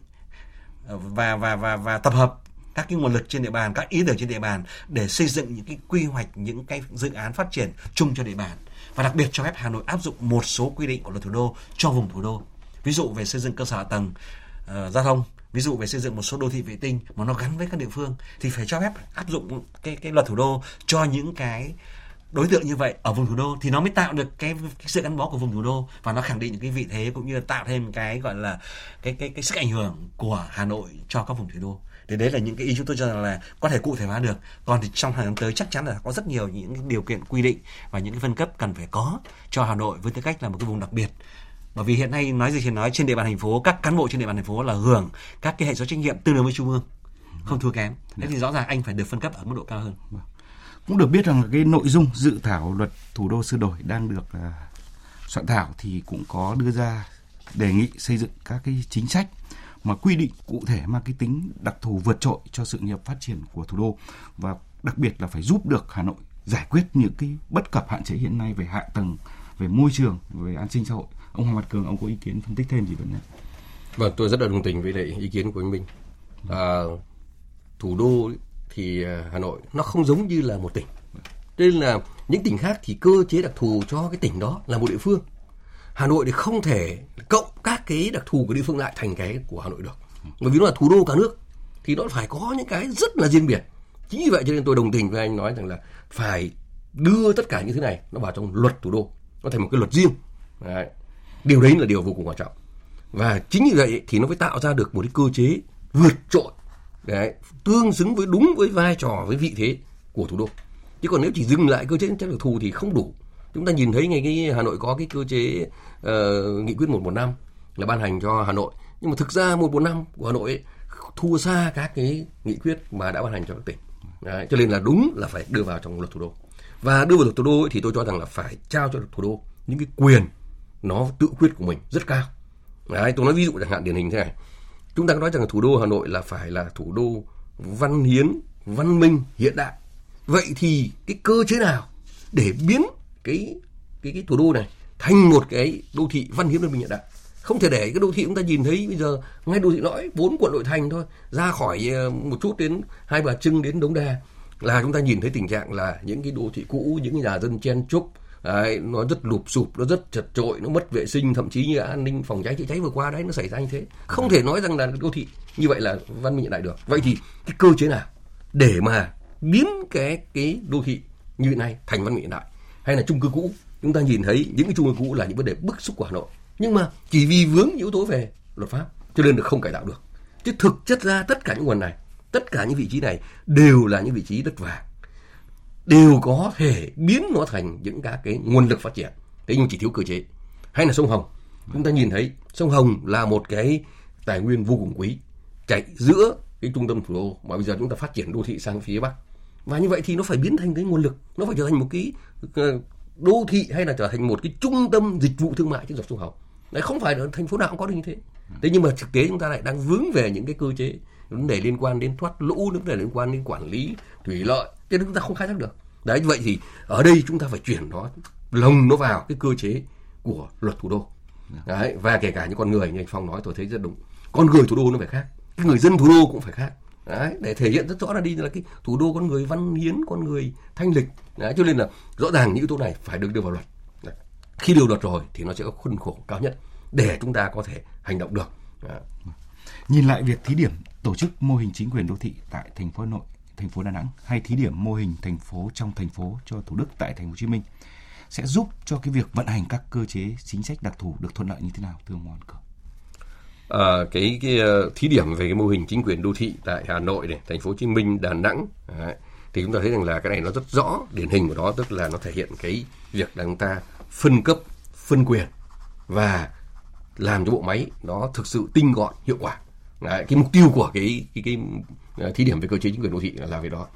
và và và và tập hợp các cái nguồn lực trên địa bàn, các ý tưởng trên địa bàn để xây dựng những cái quy hoạch, những cái dự án phát triển chung cho địa bàn. Và đặc biệt cho phép Hà Nội áp dụng một số quy định của luật thủ đô cho vùng thủ đô. Ví dụ về xây dựng cơ sở hạ tầng uh, giao thông. Ví dụ về xây dựng một số đô thị vệ tinh mà nó gắn với các địa phương thì phải cho phép áp dụng cái cái luật thủ đô cho những cái đối tượng như vậy ở vùng thủ đô thì nó mới tạo được cái, cái sự gắn bó của vùng thủ đô và nó khẳng định những cái vị thế cũng như là tạo thêm cái gọi là cái cái cái sức ảnh hưởng của Hà Nội cho các vùng thủ đô. Thì đấy là những cái ý chúng tôi cho rằng là có thể cụ thể hóa được. Còn thì trong thời gian tới chắc chắn là có rất nhiều những điều kiện quy định và những cái phân cấp cần phải có cho Hà Nội với tư cách là một cái vùng đặc biệt bởi vì hiện nay nói gì thì nói trên địa bàn thành phố các cán bộ trên địa bàn thành phố là hưởng các cái hệ số trách nhiệm tương đương với trung ương. Không thua kém. Thế thì rõ ràng anh phải được phân cấp ở mức độ cao hơn. Cũng được biết rằng cái nội dung dự thảo luật thủ đô sửa đổi đang được à, soạn thảo thì cũng có đưa ra đề nghị xây dựng các cái chính sách mà quy định cụ thể mang cái tính đặc thù vượt trội cho sự nghiệp phát triển của thủ đô và đặc biệt là phải giúp được Hà Nội giải quyết những cái bất cập hạn chế hiện nay về hạ tầng, về môi trường, về an sinh xã hội. Ông Hoàng Mặt Cường, ông có ý kiến phân tích thêm gì vấn đề? Vâng, tôi rất là đồng tình với lại ý kiến của anh Minh. À, thủ đô thì à, Hà Nội nó không giống như là một tỉnh. Nên là những tỉnh khác thì cơ chế đặc thù cho cái tỉnh đó là một địa phương. Hà Nội thì không thể cộng các cái đặc thù của địa phương lại thành cái của Hà Nội được. Bởi vì nó là thủ đô cả nước thì nó phải có những cái rất là riêng biệt. Chính vì vậy cho nên tôi đồng tình với anh nói rằng là phải đưa tất cả những thứ này nó vào trong luật thủ đô, nó thành một cái luật riêng. Đấy. Điều đấy là điều vô cùng quan trọng. Và chính như vậy thì nó mới tạo ra được một cái cơ chế vượt trội đấy, tương xứng với đúng với vai trò với vị thế của thủ đô. Chứ còn nếu chỉ dừng lại cơ chế chất đặc thù thì không đủ chúng ta nhìn thấy ngay cái Hà Nội có cái cơ chế uh, nghị quyết 115 là ban hành cho Hà Nội nhưng mà thực ra 115 của Hà Nội ấy, thua xa các cái nghị quyết mà đã ban hành cho các tỉnh Đấy, cho nên là đúng là phải đưa vào trong luật thủ đô và đưa vào được thủ đô ấy, thì tôi cho rằng là phải trao cho thủ đô những cái quyền nó tự quyết của mình rất cao. Đấy, tôi nói ví dụ chẳng hạn điển hình thế này. Chúng ta nói rằng là thủ đô Hà Nội là phải là thủ đô văn hiến văn minh hiện đại. Vậy thì cái cơ chế nào để biến cái cái cái thủ đô này thành một cái đô thị văn hiến văn minh hiện đại? Không thể để cái đô thị chúng ta nhìn thấy bây giờ ngay đô thị lõi bốn quận nội thành thôi ra khỏi ờ, một chút đến hai bà trưng đến đống đa là chúng ta nhìn thấy tình trạng là những cái đô thị cũ những nhà dân chen chúc, đấy, nó rất lụp sụp nó rất chật trội nó mất vệ sinh thậm chí như an ninh phòng cháy chữa cháy vừa qua đấy nó xảy ra như thế. Không thể nói rằng là đô thị như vậy là văn minh hiện đại được. Vậy thì cái cơ chế nào để mà biến cái cái đô thị như thế này thành văn minh hiện đại? Hay là chung cư cũ? Chúng ta nhìn thấy những cái chung cư cũ là những vấn đề bức xúc của Hà Nội. Nhưng mà chỉ vì vướng yếu tố về luật pháp cho nên được không cải tạo được. Chứ thực chất ra tất cả những nguồn này tất cả những vị trí này đều là những vị trí đất vàng. Đều có thể biến nó thành những các cái nguồn lực phát triển. Thế nhưng chỉ thiếu cơ chế. Hay là sông Hồng. Chúng ta nhìn thấy sông Hồng là một cái tài nguyên vô cùng quý, chạy giữa cái trung tâm thủ đô, mà bây giờ chúng ta phát triển đô thị sang phía bắc. Và như vậy thì nó phải biến thành cái nguồn lực, nó phải trở thành một cái ờ, đô thị hay là trở thành một cái trung tâm dịch vụ thương mại trên dọc sông Hồng. Đấy, không phải ở thành phố nào cũng có được như thế. Thế nhưng mà thực tế chúng ta lại đang vướng về những cái cơ chế vấn đề liên quan đến thoát lũ vấn đề liên quan đến quản lý thủy lợi thế chúng ta không khai thác được. Đấy vậy thì ở đây chúng ta phải chuyển nó lồng nó vào cái cơ chế của luật thủ đô. Đấy và kể cả những con người như anh phong nói tôi thấy rất đúng. Con người thủ đô nó phải khác cái người dân thủ đô cũng phải khác. Đấy, để thể hiện rất rõ là đi là cái thủ đô con người văn hiến con người thanh lịch. Đấy, cho nên là rõ ràng những yếu tố này phải được đưa vào luật. Đấy. khi điều luật rồi thì nó sẽ có khuôn khổ cao nhất để chúng ta có thể hành động được. Đấy. nhìn lại việc thí điểm tổ chức mô hình chính quyền đô thị tại thành phố Hà Nội thành phố Đà Nẵng hay thí điểm mô hình thành phố trong thành phố cho Thủ Đức tại thành phố Hồ Chí Minh sẽ giúp cho cái việc vận hành các cơ chế chính sách đặc thù được thuận lợi như thế nào thưa ông Hoàng Cường? à, cái, cái ờ, thí điểm về cái mô hình chính quyền đô thị tại Hà Nội này, thành phố Hồ Chí Minh, Đà Nẵng đấy, thì chúng ta thấy rằng là cái này nó rất rõ điển hình của nó tức là nó thể hiện cái việc là chúng ta phân cấp, phân quyền và làm cho bộ máy nó thực sự tinh gọn, hiệu quả. Đấy, cái mục tiêu của cái cái cái ờ, thí điểm về cơ chế chính quyền đô thị là về đó.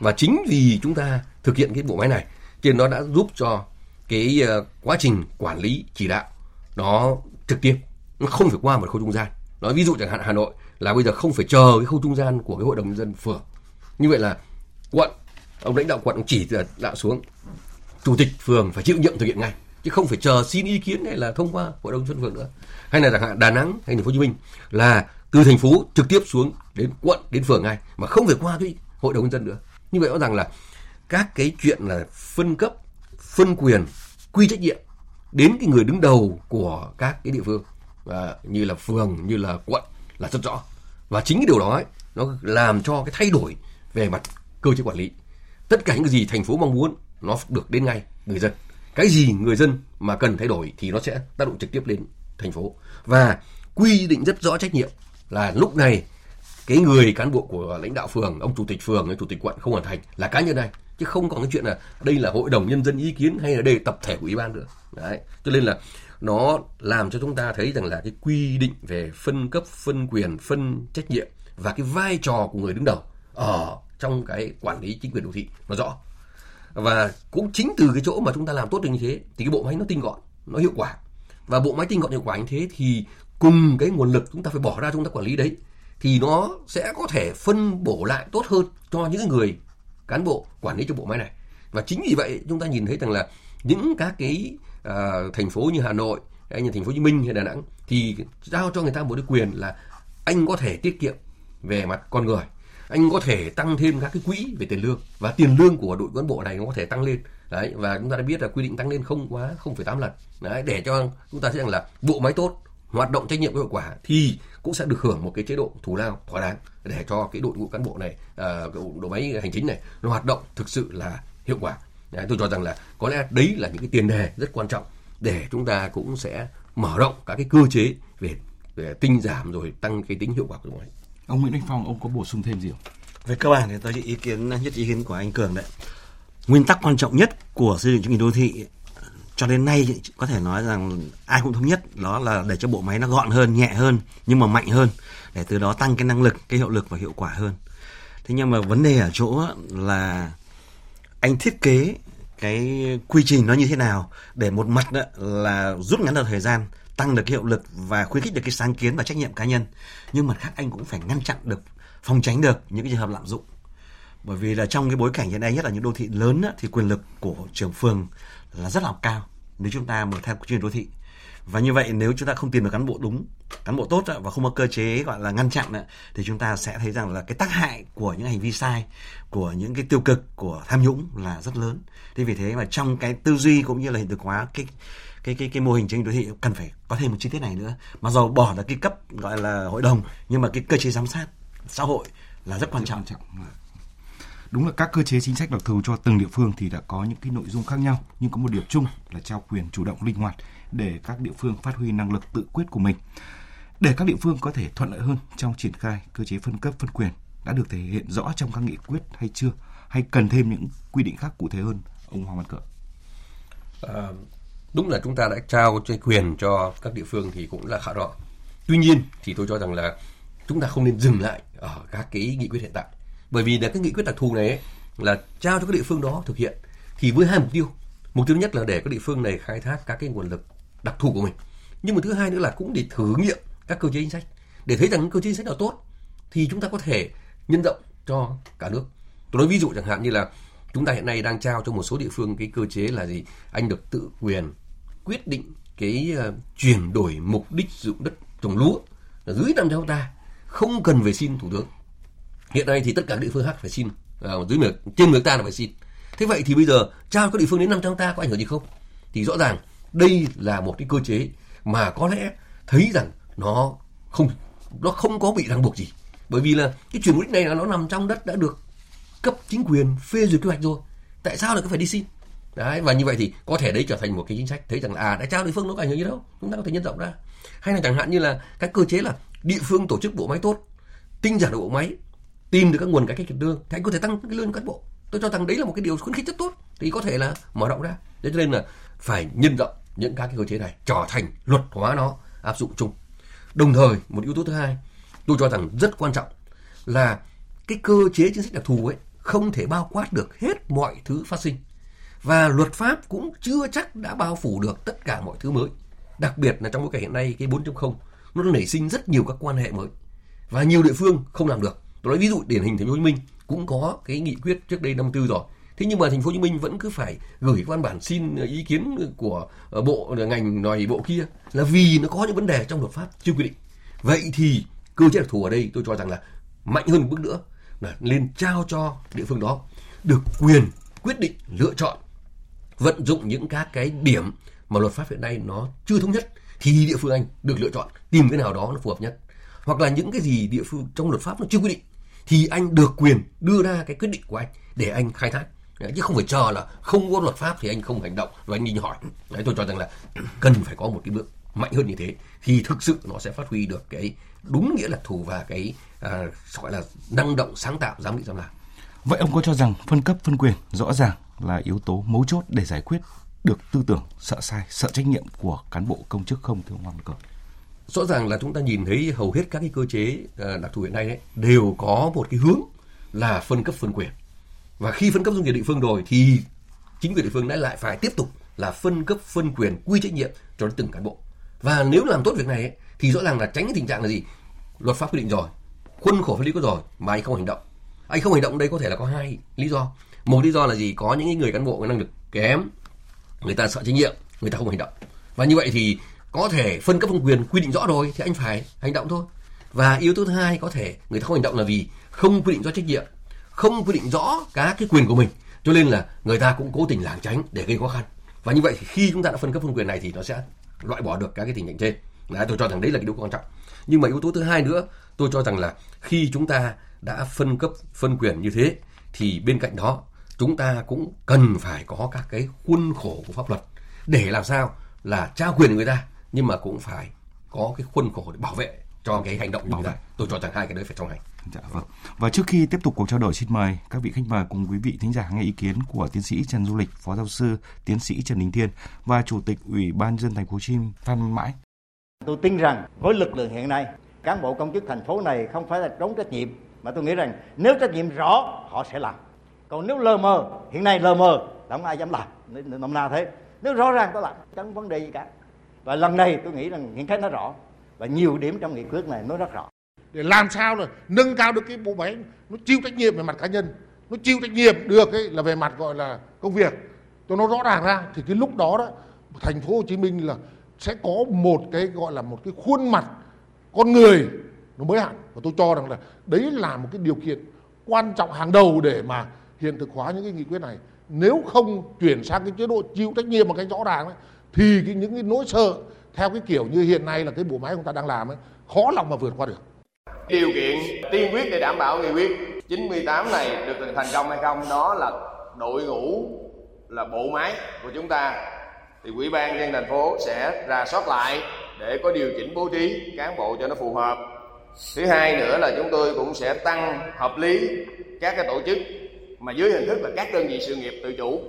Và chính vì chúng ta thực hiện cái bộ máy này, thì nó đã giúp cho cái ờ, quá trình quản lý chỉ đạo nó trực tiếp. Nó không phải qua một khâu trung gian. Nói ví dụ chẳng hạn hà nội là bây giờ không phải chờ cái khâu trung gian của cái hội đồng nhân dân phường. Như vậy là quận ông lãnh đạo quận chỉ đạo xuống. Chủ tịch phường phải chịu nhiệm thực hiện ngay chứ không phải chờ xin ý kiến hay là thông qua hội đồng dân phường nữa. Hay là chẳng hạn đà nẵng hay thành phố hồ chí minh là từ thành phố trực tiếp xuống đến quận đến phường ngay mà không phải qua cái hội đồng nhân dân nữa. Như vậy rõ ràng là các cái chuyện là phân cấp phân quyền quy trách nhiệm đến cái người đứng đầu của các cái địa phương và như là phường như là quận là rất rõ. Và chính cái điều đó ấy, nó làm cho cái thay đổi về mặt cơ chế quản lý. Tất cả những cái gì thành phố mong muốn nó được đến ngay người dân. Cái gì người dân mà cần thay đổi thì nó sẽ tác động trực tiếp lên thành phố. Và quy định rất rõ trách nhiệm là lúc này cái người cán bộ của lãnh đạo phường, ông chủ tịch phường ông chủ tịch quận không hoàn thành là cá nhân này chứ không còn cái chuyện là đây là hội đồng nhân dân ý kiến hay là đây là tập thể của ủy ban nữa. Đấy, cho nên là nó làm cho chúng ta thấy rằng là cái quy định về phân cấp, phân quyền, phân trách nhiệm và cái vai trò của người đứng đầu ở trong cái quản lý chính quyền đô thị nó rõ. Và cũng chính từ cái chỗ mà chúng ta làm tốt được như thế thì cái bộ máy nó tinh gọn, nó hiệu quả. Và bộ máy tinh gọn hiệu quả như thế thì cùng cái nguồn lực chúng ta phải bỏ ra chúng ta quản lý đấy thì nó sẽ có thể phân bổ lại tốt hơn cho những người cán bộ quản lý cho bộ máy này. Và chính vì vậy chúng ta nhìn thấy rằng là những các cái uh, thành phố như Hà Nội hay như thành phố Hồ Chí Minh hay Đà Nẵng thì giao cho người ta một cái quyền là anh có thể tiết kiệm về mặt con người anh có thể tăng thêm các cái quỹ về tiền lương và tiền lương của đội cán bộ này nó có thể tăng lên. Đấy và chúng ta đã biết là quy định tăng lên không quá 0,8 lần. Đấy để cho chúng ta thấy rằng là bộ máy tốt hoạt động trách nhiệm có hiệu quả thì cũng sẽ được hưởng một cái chế độ thù lao thỏa đáng để cho cái đội ngũ cán bộ này uh, đội máy hành chính này nó hoạt động thực sự là hiệu quả đấy, tôi cho rằng là có lẽ đấy là những cái tiền đề rất quan trọng để chúng ta cũng sẽ mở rộng các cái cơ chế về, về tinh giảm rồi tăng cái tính hiệu quả của bộ máy ông Nguyễn Anh Phong ông có bổ sung thêm gì không? Về cơ bản thì tôi ý kiến nhất ý kiến của anh Cường đấy. Nguyên tắc quan trọng nhất của xây dựng chương trình đô thị cho đến nay có thể nói rằng ai cũng thống nhất đó là để cho bộ máy nó gọn hơn, nhẹ hơn nhưng mà mạnh hơn để từ đó tăng cái năng lực, cái hiệu lực và hiệu quả hơn. Thế nhưng mà vấn đề ở chỗ là anh thiết kế cái quy trình nó như thế nào để một mặt đó là rút ngắn được thời gian tăng được cái hiệu lực và khuyến khích được cái sáng kiến và trách nhiệm cá nhân nhưng mặt khác anh cũng phải ngăn chặn được phòng tránh được những cái trường hợp lạm dụng bởi vì là trong cái bối cảnh hiện nay nhất là những đô thị lớn á, thì quyền lực của trưởng phường là rất là cao nếu chúng ta mở theo chương trình đô thị. Và như vậy nếu chúng ta không tìm được cán bộ đúng, cán bộ tốt và không có cơ chế gọi là ngăn chặn thì chúng ta sẽ thấy rằng là cái tác hại của những hành vi sai, của những cái tiêu cực, của tham nhũng là rất lớn. Thế vì thế mà trong cái tư duy cũng như là hiện thực hóa cái cái cái cái mô hình chính đô thị cần phải có thêm một chi tiết này nữa. Mà dù bỏ được cái cấp gọi là hội đồng, nhưng mà cái cơ chế giám sát xã hội là rất quan trọng. Đúng là các cơ chế chính sách đặc thù cho từng địa phương thì đã có những cái nội dung khác nhau nhưng có một điểm chung là trao quyền chủ động linh hoạt để các địa phương phát huy năng lực tự quyết của mình. Để các địa phương có thể thuận lợi hơn trong triển khai cơ chế phân cấp phân quyền đã được thể hiện rõ trong các nghị quyết hay chưa hay cần thêm những quy định khác cụ thể hơn ông Hoàng Văn Cỡ? À, ờ, đúng là chúng ta đã trao cái quyền cho các địa phương thì cũng là khá rõ. Tuy nhiên thì tôi cho rằng là chúng ta không nên dừng lại ở các cái nghị quyết hiện tại. Bởi vì là cái nghị quyết đặc thù này ấy, là trao cho các địa phương đó thực hiện thì với hai mục tiêu. Mục tiêu nhất là để các địa phương này khai thác các cái nguồn lực đặc thù của mình. Nhưng mà thứ hai nữa là cũng để thử nghiệm các cơ chế chính sách để thấy rằng cơ chế chính sách nào tốt thì chúng ta có thể nhân rộng cho cả nước. Tôi nói ví dụ chẳng hạn như là chúng ta hiện nay đang trao cho một số địa phương cái cơ chế là gì anh được tự quyền quyết định cái uh, chuyển đổi mục đích sử dụng đất trồng lúa là dưới 500 ta không cần phải xin thủ tướng hiện nay thì tất cả địa phương khác phải xin à, dưới 10, trên 10 ta là phải xin. Thế vậy thì bây giờ trao các địa phương đến 500 ta có ảnh hưởng gì không? Thì rõ ràng đây là một cái cơ chế mà có lẽ thấy rằng nó không nó không có bị ràng buộc gì. Bởi vì là cái chuyển mục đích này là nó nằm trong đất đã được cấp chính quyền phê duyệt quy hoạch rồi. Tại sao lại cứ phải đi xin? Đấy và như vậy thì có thể đấy trở thành một cái chính sách thấy rằng là à đã trao địa phương nó có ảnh hưởng gì đâu? Chúng ta có thể nhân rộng ra. Hay là chẳng hạn như là các cơ chế là địa phương tổ chức bộ máy tốt tinh giản bộ máy tìm được các nguồn cải cách tiền lương thì anh có thể tăng cái lương cán bộ. Tôi cho rằng đấy là một cái điều khuyến khích rất tốt thì có thể là mở rộng ra. Thế cho nên là phải nhân rộng những các cái cơ chế này trở thành luật hóa nó, áp dụng chung. Đồng thời, một yếu tố thứ hai, tôi cho rằng rất quan trọng là cái cơ chế chính sách đặc thù ấy không thể bao quát được hết mọi thứ phát sinh. Và luật pháp cũng chưa chắc đã bao phủ được tất cả mọi thứ mới. Đặc biệt là trong bối cảnh hiện nay cái 4.0 nó nảy sinh rất nhiều các quan hệ mới. Và nhiều địa phương không làm được tôi nói ví dụ điển hình thành phố Hồ Chí Minh cũng có cái nghị quyết trước đây năm tư rồi. Thế nhưng mà thành phố Hồ Chí Minh vẫn cứ phải gửi văn bản xin ờ, ý kiến của ờ, bộ ờ, ngành này bộ kia là vì nó có những vấn đề trong luật pháp chưa quy định. Vậy thì cơ chế đặc thù ở đây tôi cho rằng là mạnh hơn một bước nữa là lên trao cho địa phương đó được quyền quyết định lựa chọn, vận dụng những các cái điểm mà luật pháp hiện nay nó chưa thống nhất thì địa phương anh được lựa chọn tìm cái nào đó nó phù hợp nhất. Hoặc là những cái gì địa phương, trong luật pháp nó chưa quy định thì anh được quyền đưa ra cái quyết định của anh để anh khai thác. Đấy, chứ không phải chờ là không có luật pháp thì anh không hành động. Và anh đi hỏi. Đấy, tôi cho rằng là (clears throat) cần phải có một cái bước mạnh hơn như thế thì thực sự nó sẽ phát huy được cái đúng nghĩa là thù và cái à, gọi là năng động sáng tạo dám nghĩ dám làm. Vậy ông có cho rằng phân cấp phân quyền rõ ràng là yếu tố mấu chốt để giải quyết được tư tưởng sợ sai sợ trách nhiệm của cán bộ công chức không thưa ông Hoàng Cường? Rõ ràng là chúng ta nhìn thấy hầu hết các cái cơ chế ờ, đặc thù hiện nay đấy đều có một cái hướng là phân cấp phân quyền. Và khi phân cấp doanh nghiệp địa phương rồi thì chính quyền địa phương đã lại phải tiếp tục là phân cấp phân quyền quy trách nhiệm cho từng cán bộ. Và nếu làm tốt việc này ấy, thì rõ ràng là tránh cái tình trạng là gì? Luật pháp quy định rồi khuôn khổ pháp lý có rồi mà anh không hành động. Anh không hành động đây có thể là có hai lý do. Một lý do là gì? Có những người cán bộ có năng lực kém người ta sợ trách nhiệm người ta không hành động. Và như vậy thì có thể phân cấp phân quyền quy định rõ rồi thì anh phải hành động thôi. Và yếu tố thứ hai có thể người ta không hành động là vì không quy định rõ trách nhiệm không quy định rõ các cái quyền của mình. Cho nên là người ta cũng cố tình lảng tránh để gây khó khăn. Và như vậy thì khi chúng ta đã phân cấp phân quyền này thì nó sẽ loại bỏ được các cái tình trạng trên. Đấy, tôi cho rằng đấy là cái điều quan trọng. Nhưng mà yếu tố thứ hai nữa tôi cho rằng là khi chúng ta đã phân cấp phân quyền như thế thì bên cạnh đó chúng ta cũng cần phải có các cái khuôn khổ của pháp luật để làm sao là trao quyền người ta nhưng mà cũng phải có cái khuôn khổ để bảo vệ cho cái hành động bảo vệ tôi cho rằng hai cái đấy phải song hành Dạ vâng. Và trước khi tiếp tục cuộc trao đổi xin mời các vị khách mời cùng quý vị thính giả nghe ý kiến của tiến sĩ Trần Du Lịch, phó giáo sư tiến sĩ Trần Đình Thiên và chủ tịch Ủy ban dân thành phố Hồ Chí Minh Phan Mãi. Tôi tin rằng với lực lượng hiện nay, cán bộ công chức thành phố này không phải là trốn trách nhiệm mà tôi nghĩ rằng nếu trách nhiệm rõ họ sẽ làm. Còn nếu lờ mờ, hiện nay lờ mờ, không ai dám làm, nôm na thế. Nếu rõ ràng tôi làm, chẳng vấn đề gì cả. Và lần này tôi nghĩ rằng những cái nó rõ. Và nhiều điểm trong nghị quyết này nó rất rõ. Để làm sao là nâng cao được cái bộ máy nó chịu trách nhiệm về mặt cá nhân nó chịu trách nhiệm được ấy là về mặt gọi là công việc. Cho nó rõ ràng ra thì cái lúc đó đó thành phố Hồ Chí Minh là sẽ có một cái gọi là một cái khuôn mặt con người nó mới hẳn. Và tôi cho rằng là đấy là một cái điều kiện quan trọng hàng đầu để mà hiện thực hóa những cái nghị quyết này. Nếu không chuyển sang cái chế độ chịu trách nhiệm một cách rõ ràng ấy, thì cái, những cái nỗi sợ theo cái kiểu như hiện nay là cái bộ máy chúng ta đang làm ấy, khó lòng mà vượt qua được. Điều kiện tiên quyết để đảm bảo nghị quyết 98 này được thành công hay không, đó là đội ngũ, là bộ máy của chúng ta. Thì quỹ ban nhân thành phố sẽ ra soát lại để có điều chỉnh bố trí cán bộ cho nó phù hợp. Thứ hai nữa là chúng tôi cũng sẽ tăng hợp lý các cái tổ chức mà dưới hình thức là các đơn vị sự nghiệp tự chủ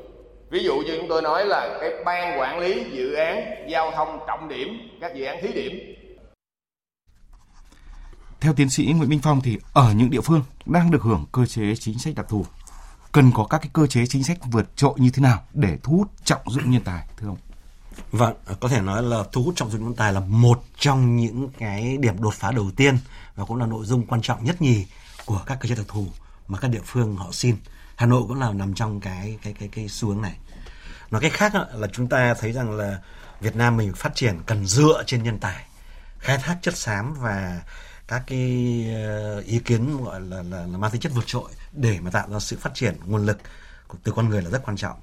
ví dụ như chúng tôi nói là cái ban quản lý dự án giao thông trọng điểm các dự án thí điểm theo tiến sĩ Nguyễn Minh Phong thì ở những địa phương đang được hưởng cơ chế chính sách đặc thù cần có các cái cơ chế chính sách vượt trội như thế nào để thu hút trọng dụng nhân tài thưa ông? Vâng, có thể nói là thu hút trọng dụng nhân tài là một trong những cái điểm đột phá đầu tiên và cũng là nội dung quan trọng nhất nhì của các cơ chế đặc thù mà các địa phương họ xin. Hà Nội cũng là nằm trong cái cái cái cái xu hướng này. Nói cách khác là chúng ta thấy rằng là Việt Nam mình phát triển cần dựa trên nhân tài, khai thác chất xám và các cái ờ, ý kiến gọi là, là, là mang tính chất vượt trội để mà tạo ra sự phát triển nguồn lực từ con người là rất quan trọng.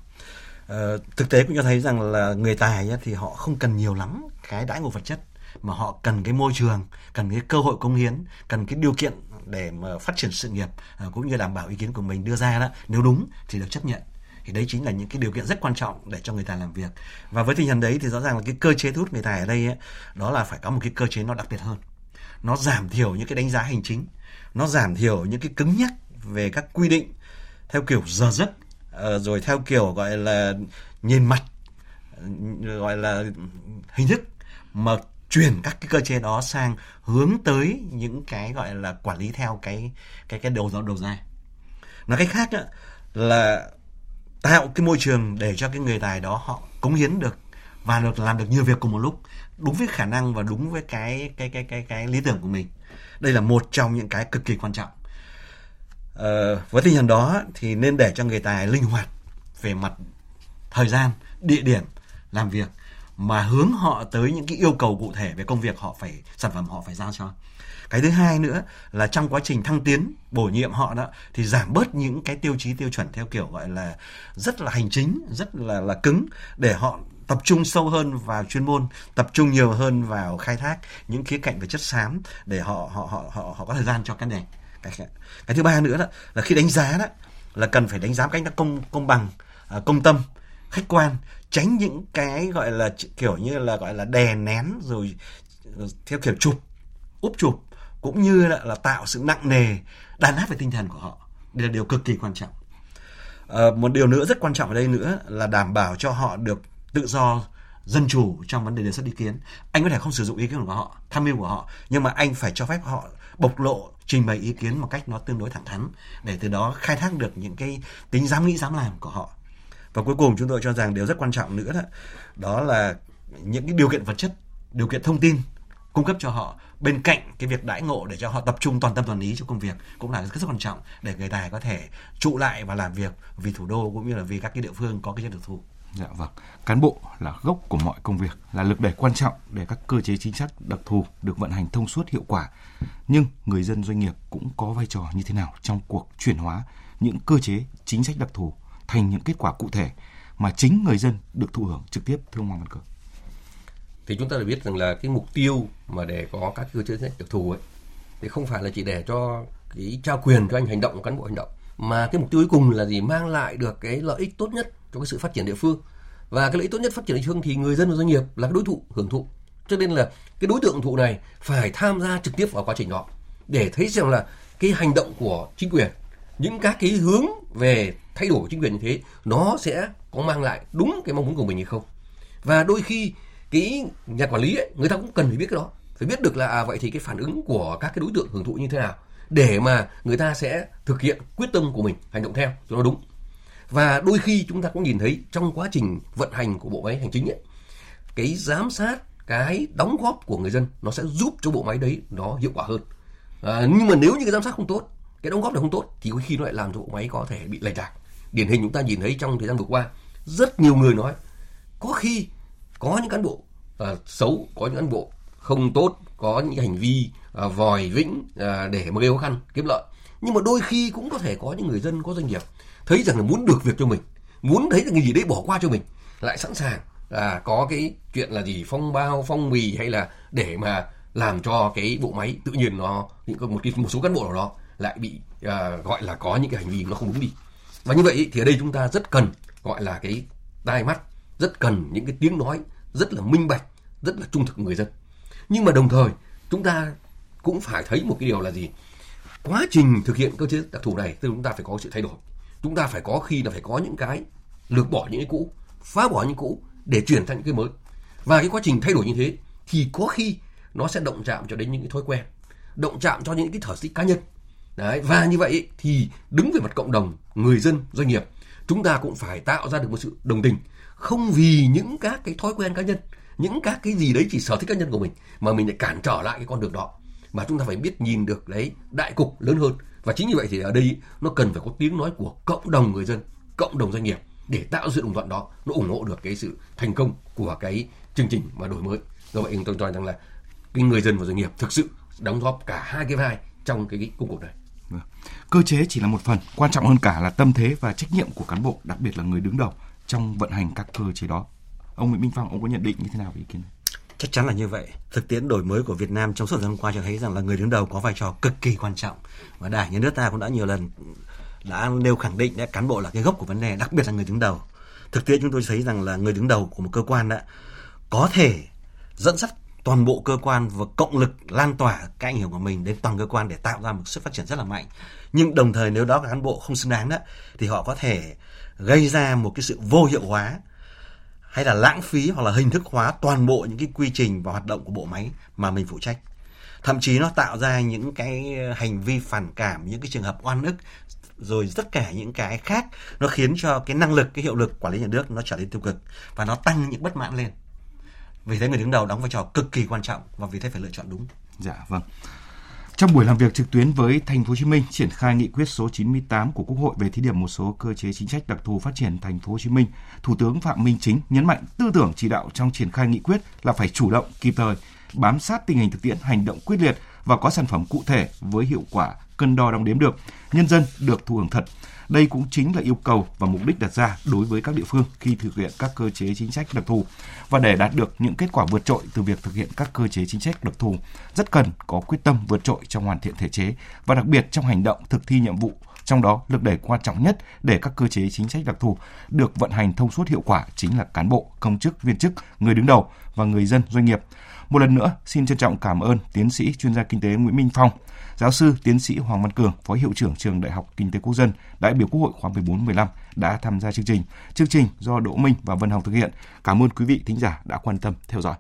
Uh, thực tế cũng cho thấy rằng là người tài thì họ không cần nhiều lắm cái đãi ngộ vật chất mà họ cần cái môi trường, cần cái cơ hội công hiến, cần cái điều kiện để mà phát triển sự nghiệp ờ, cũng như đảm bảo ý kiến của mình đưa ra đó nếu đúng thì được chấp nhận thì đấy chính là những cái điều kiện rất quan trọng để cho người tài làm việc. Và với tinh thần đấy thì rõ ràng là cái cơ chế thu hút người tài ở đây ấy, đó là phải có một cái cơ chế nó đặc biệt hơn. Nó giảm thiểu những cái đánh giá hành chính. Nó giảm thiểu những cái cứng nhắc về các quy định theo kiểu giờ giấc ờ, rồi theo kiểu gọi là nhìn mặt ờ, gọi là hình thức mà chuyển các cái cơ chế đó sang hướng tới những cái gọi là quản lý theo cái cái cái đầu đầu ra nói cách khác đó, là tạo cái môi trường để cho cái người tài đó họ cống hiến được và được làm được nhiều việc cùng một lúc đúng với khả năng và đúng với cái cái cái cái cái lý tưởng của mình. Đây là một trong những cái cực kỳ quan trọng. Ờ, với tinh thần đó thì nên để cho người tài linh hoạt về mặt thời gian địa điểm làm việc mà hướng họ tới những cái yêu cầu cụ thể về công việc họ phải sản phẩm họ phải giao cho cái thứ hai nữa là trong quá trình thăng tiến bổ nhiệm họ đó thì giảm bớt những cái tiêu chí tiêu chuẩn theo kiểu gọi là rất là hành chính rất là là cứng để họ tập trung sâu hơn vào chuyên môn tập trung nhiều hơn vào khai thác những khía cạnh về chất xám để họ họ họ họ, họ có thời gian cho cái này. Cái, cái thứ ba nữa đó là khi đánh giá đó là cần phải đánh giá cách nó công công bằng à, công tâm khách quan tránh những cái gọi là kiểu như là gọi là đè nén rồi ờ, theo kiểu chụp úp chụp cũng như là, là tạo sự nặng nề đàn áp về tinh thần của họ. Đây là điều cực kỳ quan trọng. À, một điều nữa rất quan trọng ở đây nữa là đảm bảo cho họ được tự do dân chủ trong vấn đề đề xuất ý kiến. Anh có thể không sử dụng ý kiến của họ tham mưu của họ nhưng mà anh phải cho phép họ bộc lộ trình bày ý kiến một cách nó tương đối thẳng thắn để từ đó khai thác được những cái tính dám nghĩ dám làm của họ. Và cuối cùng chúng tôi cho rằng điều rất quan trọng nữa đó, đó là những cái điều kiện vật chất điều kiện thông tin cung cấp cho họ bên cạnh cái việc đãi ngộ để cho họ tập trung toàn tâm toàn ý cho công việc cũng là rất, quan trọng để người tài có thể trụ lại và làm việc vì thủ đô cũng như là vì các cái địa phương có cái chất đặc thù. Dạ vâng. Cán bộ là gốc của mọi công việc, là lực đẩy quan trọng để các cơ chế chính sách đặc thù được vận hành thông suốt hiệu quả. Nhưng người dân doanh nghiệp cũng có vai trò như thế nào trong cuộc chuyển hóa những cơ chế chính sách đặc thù thành những kết quả cụ thể mà chính người dân được thụ hưởng trực tiếp thưa ông Hoàng Văn Cường thì chúng ta đã biết rằng là cái mục tiêu mà để có các cơ chế chính sách đặc thù ấy, thì không phải là chỉ để cho cái trao quyền cho anh hành động, cán bộ hành động, mà cái mục tiêu cuối cùng là gì? Mang lại được cái lợi ích tốt nhất cho cái sự phát triển địa phương. Và cái lợi ích tốt nhất phát triển địa phương thì người dân và doanh nghiệp là cái đối thủ hưởng thụ. Cho nên là cái đối tượng thụ này phải tham gia trực tiếp vào quá trình đó để thấy rằng là cái hành động của chính quyền, những các cái hướng về thay đổi của chính quyền như thế, nó sẽ có mang lại đúng cái mong muốn của mình hay không. Và đôi khi cái nhà quản lý ấy, người ta cũng cần phải biết cái đó phải biết được là à, vậy thì cái phản ứng của các cái đối tượng hưởng thụ như thế nào để mà người ta sẽ thực hiện quyết tâm của mình hành động theo cho nó đúng. Và đôi khi chúng ta cũng nhìn thấy trong quá trình vận hành của bộ máy hành chính ấy, cái giám sát cái đóng góp của người dân nó sẽ giúp cho bộ máy đấy nó hiệu quả hơn. À, nhưng mà nếu như cái giám sát không tốt cái đóng góp là không tốt thì có khi nó lại làm cho bộ máy có thể bị lệch lạc. Điển hình chúng ta nhìn thấy trong thời gian vừa qua rất nhiều người nói có khi có những cán bộ uh, xấu có những cán bộ không tốt có những hành vi uh, vòi vĩnh uh, để mà gây khó khăn kiếm lợi. Nhưng mà đôi khi cũng có thể có những người dân có doanh nghiệp thấy rằng là muốn được việc cho mình muốn thấy được cái gì đấy bỏ qua cho mình lại sẵn sàng là có cái chuyện là gì phong bao phong bì hay là để mà làm cho cái bộ máy tự nhiên nó những một cái một số cán bộ nào đó lại bị uh, gọi là có những cái hành vi nó không đúng đi. Và như vậy thì ở đây chúng ta rất cần gọi là cái tai mắt rất cần những cái tiếng nói rất là minh bạch, rất là trung thực người dân. Nhưng mà đồng thời, chúng ta cũng phải thấy một cái điều là gì? Quá trình thực hiện cơ chế đặc thù này, tức chúng ta phải có sự thay đổi. Chúng ta phải có khi là phải có những cái lược bỏ những cái cũ, phá bỏ những cũ để chuyển thành những cái mới. Và cái quá trình thay đổi như thế thì có khi nó sẽ động chạm cho đến những cái thói quen, động chạm cho những cái thở xích cá nhân. Đấy, và như vậy thì đứng về mặt cộng đồng, người dân, doanh nghiệp, chúng ta cũng phải tạo ra được một sự đồng tình không vì những các cái thói quen cá nhân những các cái gì đấy chỉ sở thích cá nhân của mình mà mình lại cản trở lại cái con đường đó. Mà chúng ta phải biết nhìn được đấy đại cục lớn hơn. Và chính như vậy thì ở đây nó cần phải có tiếng nói của cộng đồng người dân cộng đồng doanh nghiệp để tạo sự đồng thuận đó nó ủng hộ được cái sự thành công của cái chương trình mà đổi mới. Do vậy tôi cho rằng là cái người dân và doanh nghiệp thực sự đóng góp cả hai cái vai trong cái, cái công cuộc này. Vâng. Cơ chế chỉ là một phần quan trọng hơn cả là tâm thế và trách nhiệm của cán bộ đặc biệt là người đứng đầu trong vận hành các cơ chế đó. Ông Nguyễn Minh Phong, ông có nhận định như thế nào về ý kiến này? Chắc chắn là như vậy. Thực tiễn đổi mới của Việt Nam trong suốt thời gian qua cho thấy rằng là người đứng đầu có vai trò cực kỳ quan trọng. Và Đảng, Nhà nước ta cũng đã nhiều lần đã nêu khẳng định đã cán bộ là cái gốc của vấn đề, đặc biệt là người đứng đầu. Thực tiễn chúng tôi thấy rằng là người đứng đầu của một cơ quan đã có thể dẫn dắt toàn bộ cơ quan và cộng lực lan tỏa cái ảnh hưởng của mình đến toàn cơ quan để tạo ra một sức phát triển rất là mạnh. Nhưng đồng thời nếu đó cán bộ không xứng đáng đó, thì họ có thể gây ra một cái sự vô hiệu hóa hay là lãng phí hoặc là hình thức hóa toàn bộ những cái quy trình và hoạt động của bộ máy mà mình phụ trách thậm chí nó tạo ra những cái ờ, hành vi phản cảm, những cái trường hợp oan ức, rồi tất cả những cái khác, nó khiến cho cái năng lực, cái hiệu lực quản lý nhà nước nó trở nên tiêu cực và nó tăng những bất mãn lên vì thế người đứng đầu đóng vai trò cực kỳ quan trọng và vì thế phải lựa chọn đúng dạ vâng trong buổi làm việc trực tuyến với Thành phố Hồ Chí Minh triển khai nghị quyết số 98 của Quốc hội về thí điểm một số cơ chế chính sách đặc thù phát triển Thành phố Hồ Chí Minh, Thủ tướng Phạm Minh Chính nhấn mạnh tư tưởng chỉ đạo trong triển khai nghị quyết là phải chủ động, kịp thời, bám sát tình hình thực tiễn, hành động quyết liệt và có sản phẩm cụ thể với hiệu quả cân đo đong đếm được, nhân dân được thụ hưởng thật. Đây cũng chính là yêu cầu và mục đích đặt ra đối với các địa phương khi thực hiện các cơ chế chính sách đặc thù. Và để đạt được những kết quả vượt trội từ việc thực hiện các cơ chế chính sách đặc thù, rất cần có quyết tâm vượt trội trong hoàn thiện thể chế và đặc biệt trong hành động thực thi nhiệm vụ trong đó lực đẩy quan trọng nhất để các cơ chế chính sách đặc thù được vận hành thông suốt hiệu quả chính là cán bộ, công chức, viên chức, người đứng đầu và người dân doanh nghiệp. Một lần nữa, xin trân trọng cảm ơn tiến sĩ chuyên gia kinh tế Nguyễn Minh Phong, giáo sư tiến sĩ Hoàng Văn Cường, phó hiệu trưởng trường Đại học Kinh tế Quốc dân, đại biểu Quốc hội khóa 14-15 đã tham gia chương trình. Chương trình do Đỗ Minh và Vân Hồng thực hiện. Cảm ơn quý vị thính giả đã quan tâm theo dõi.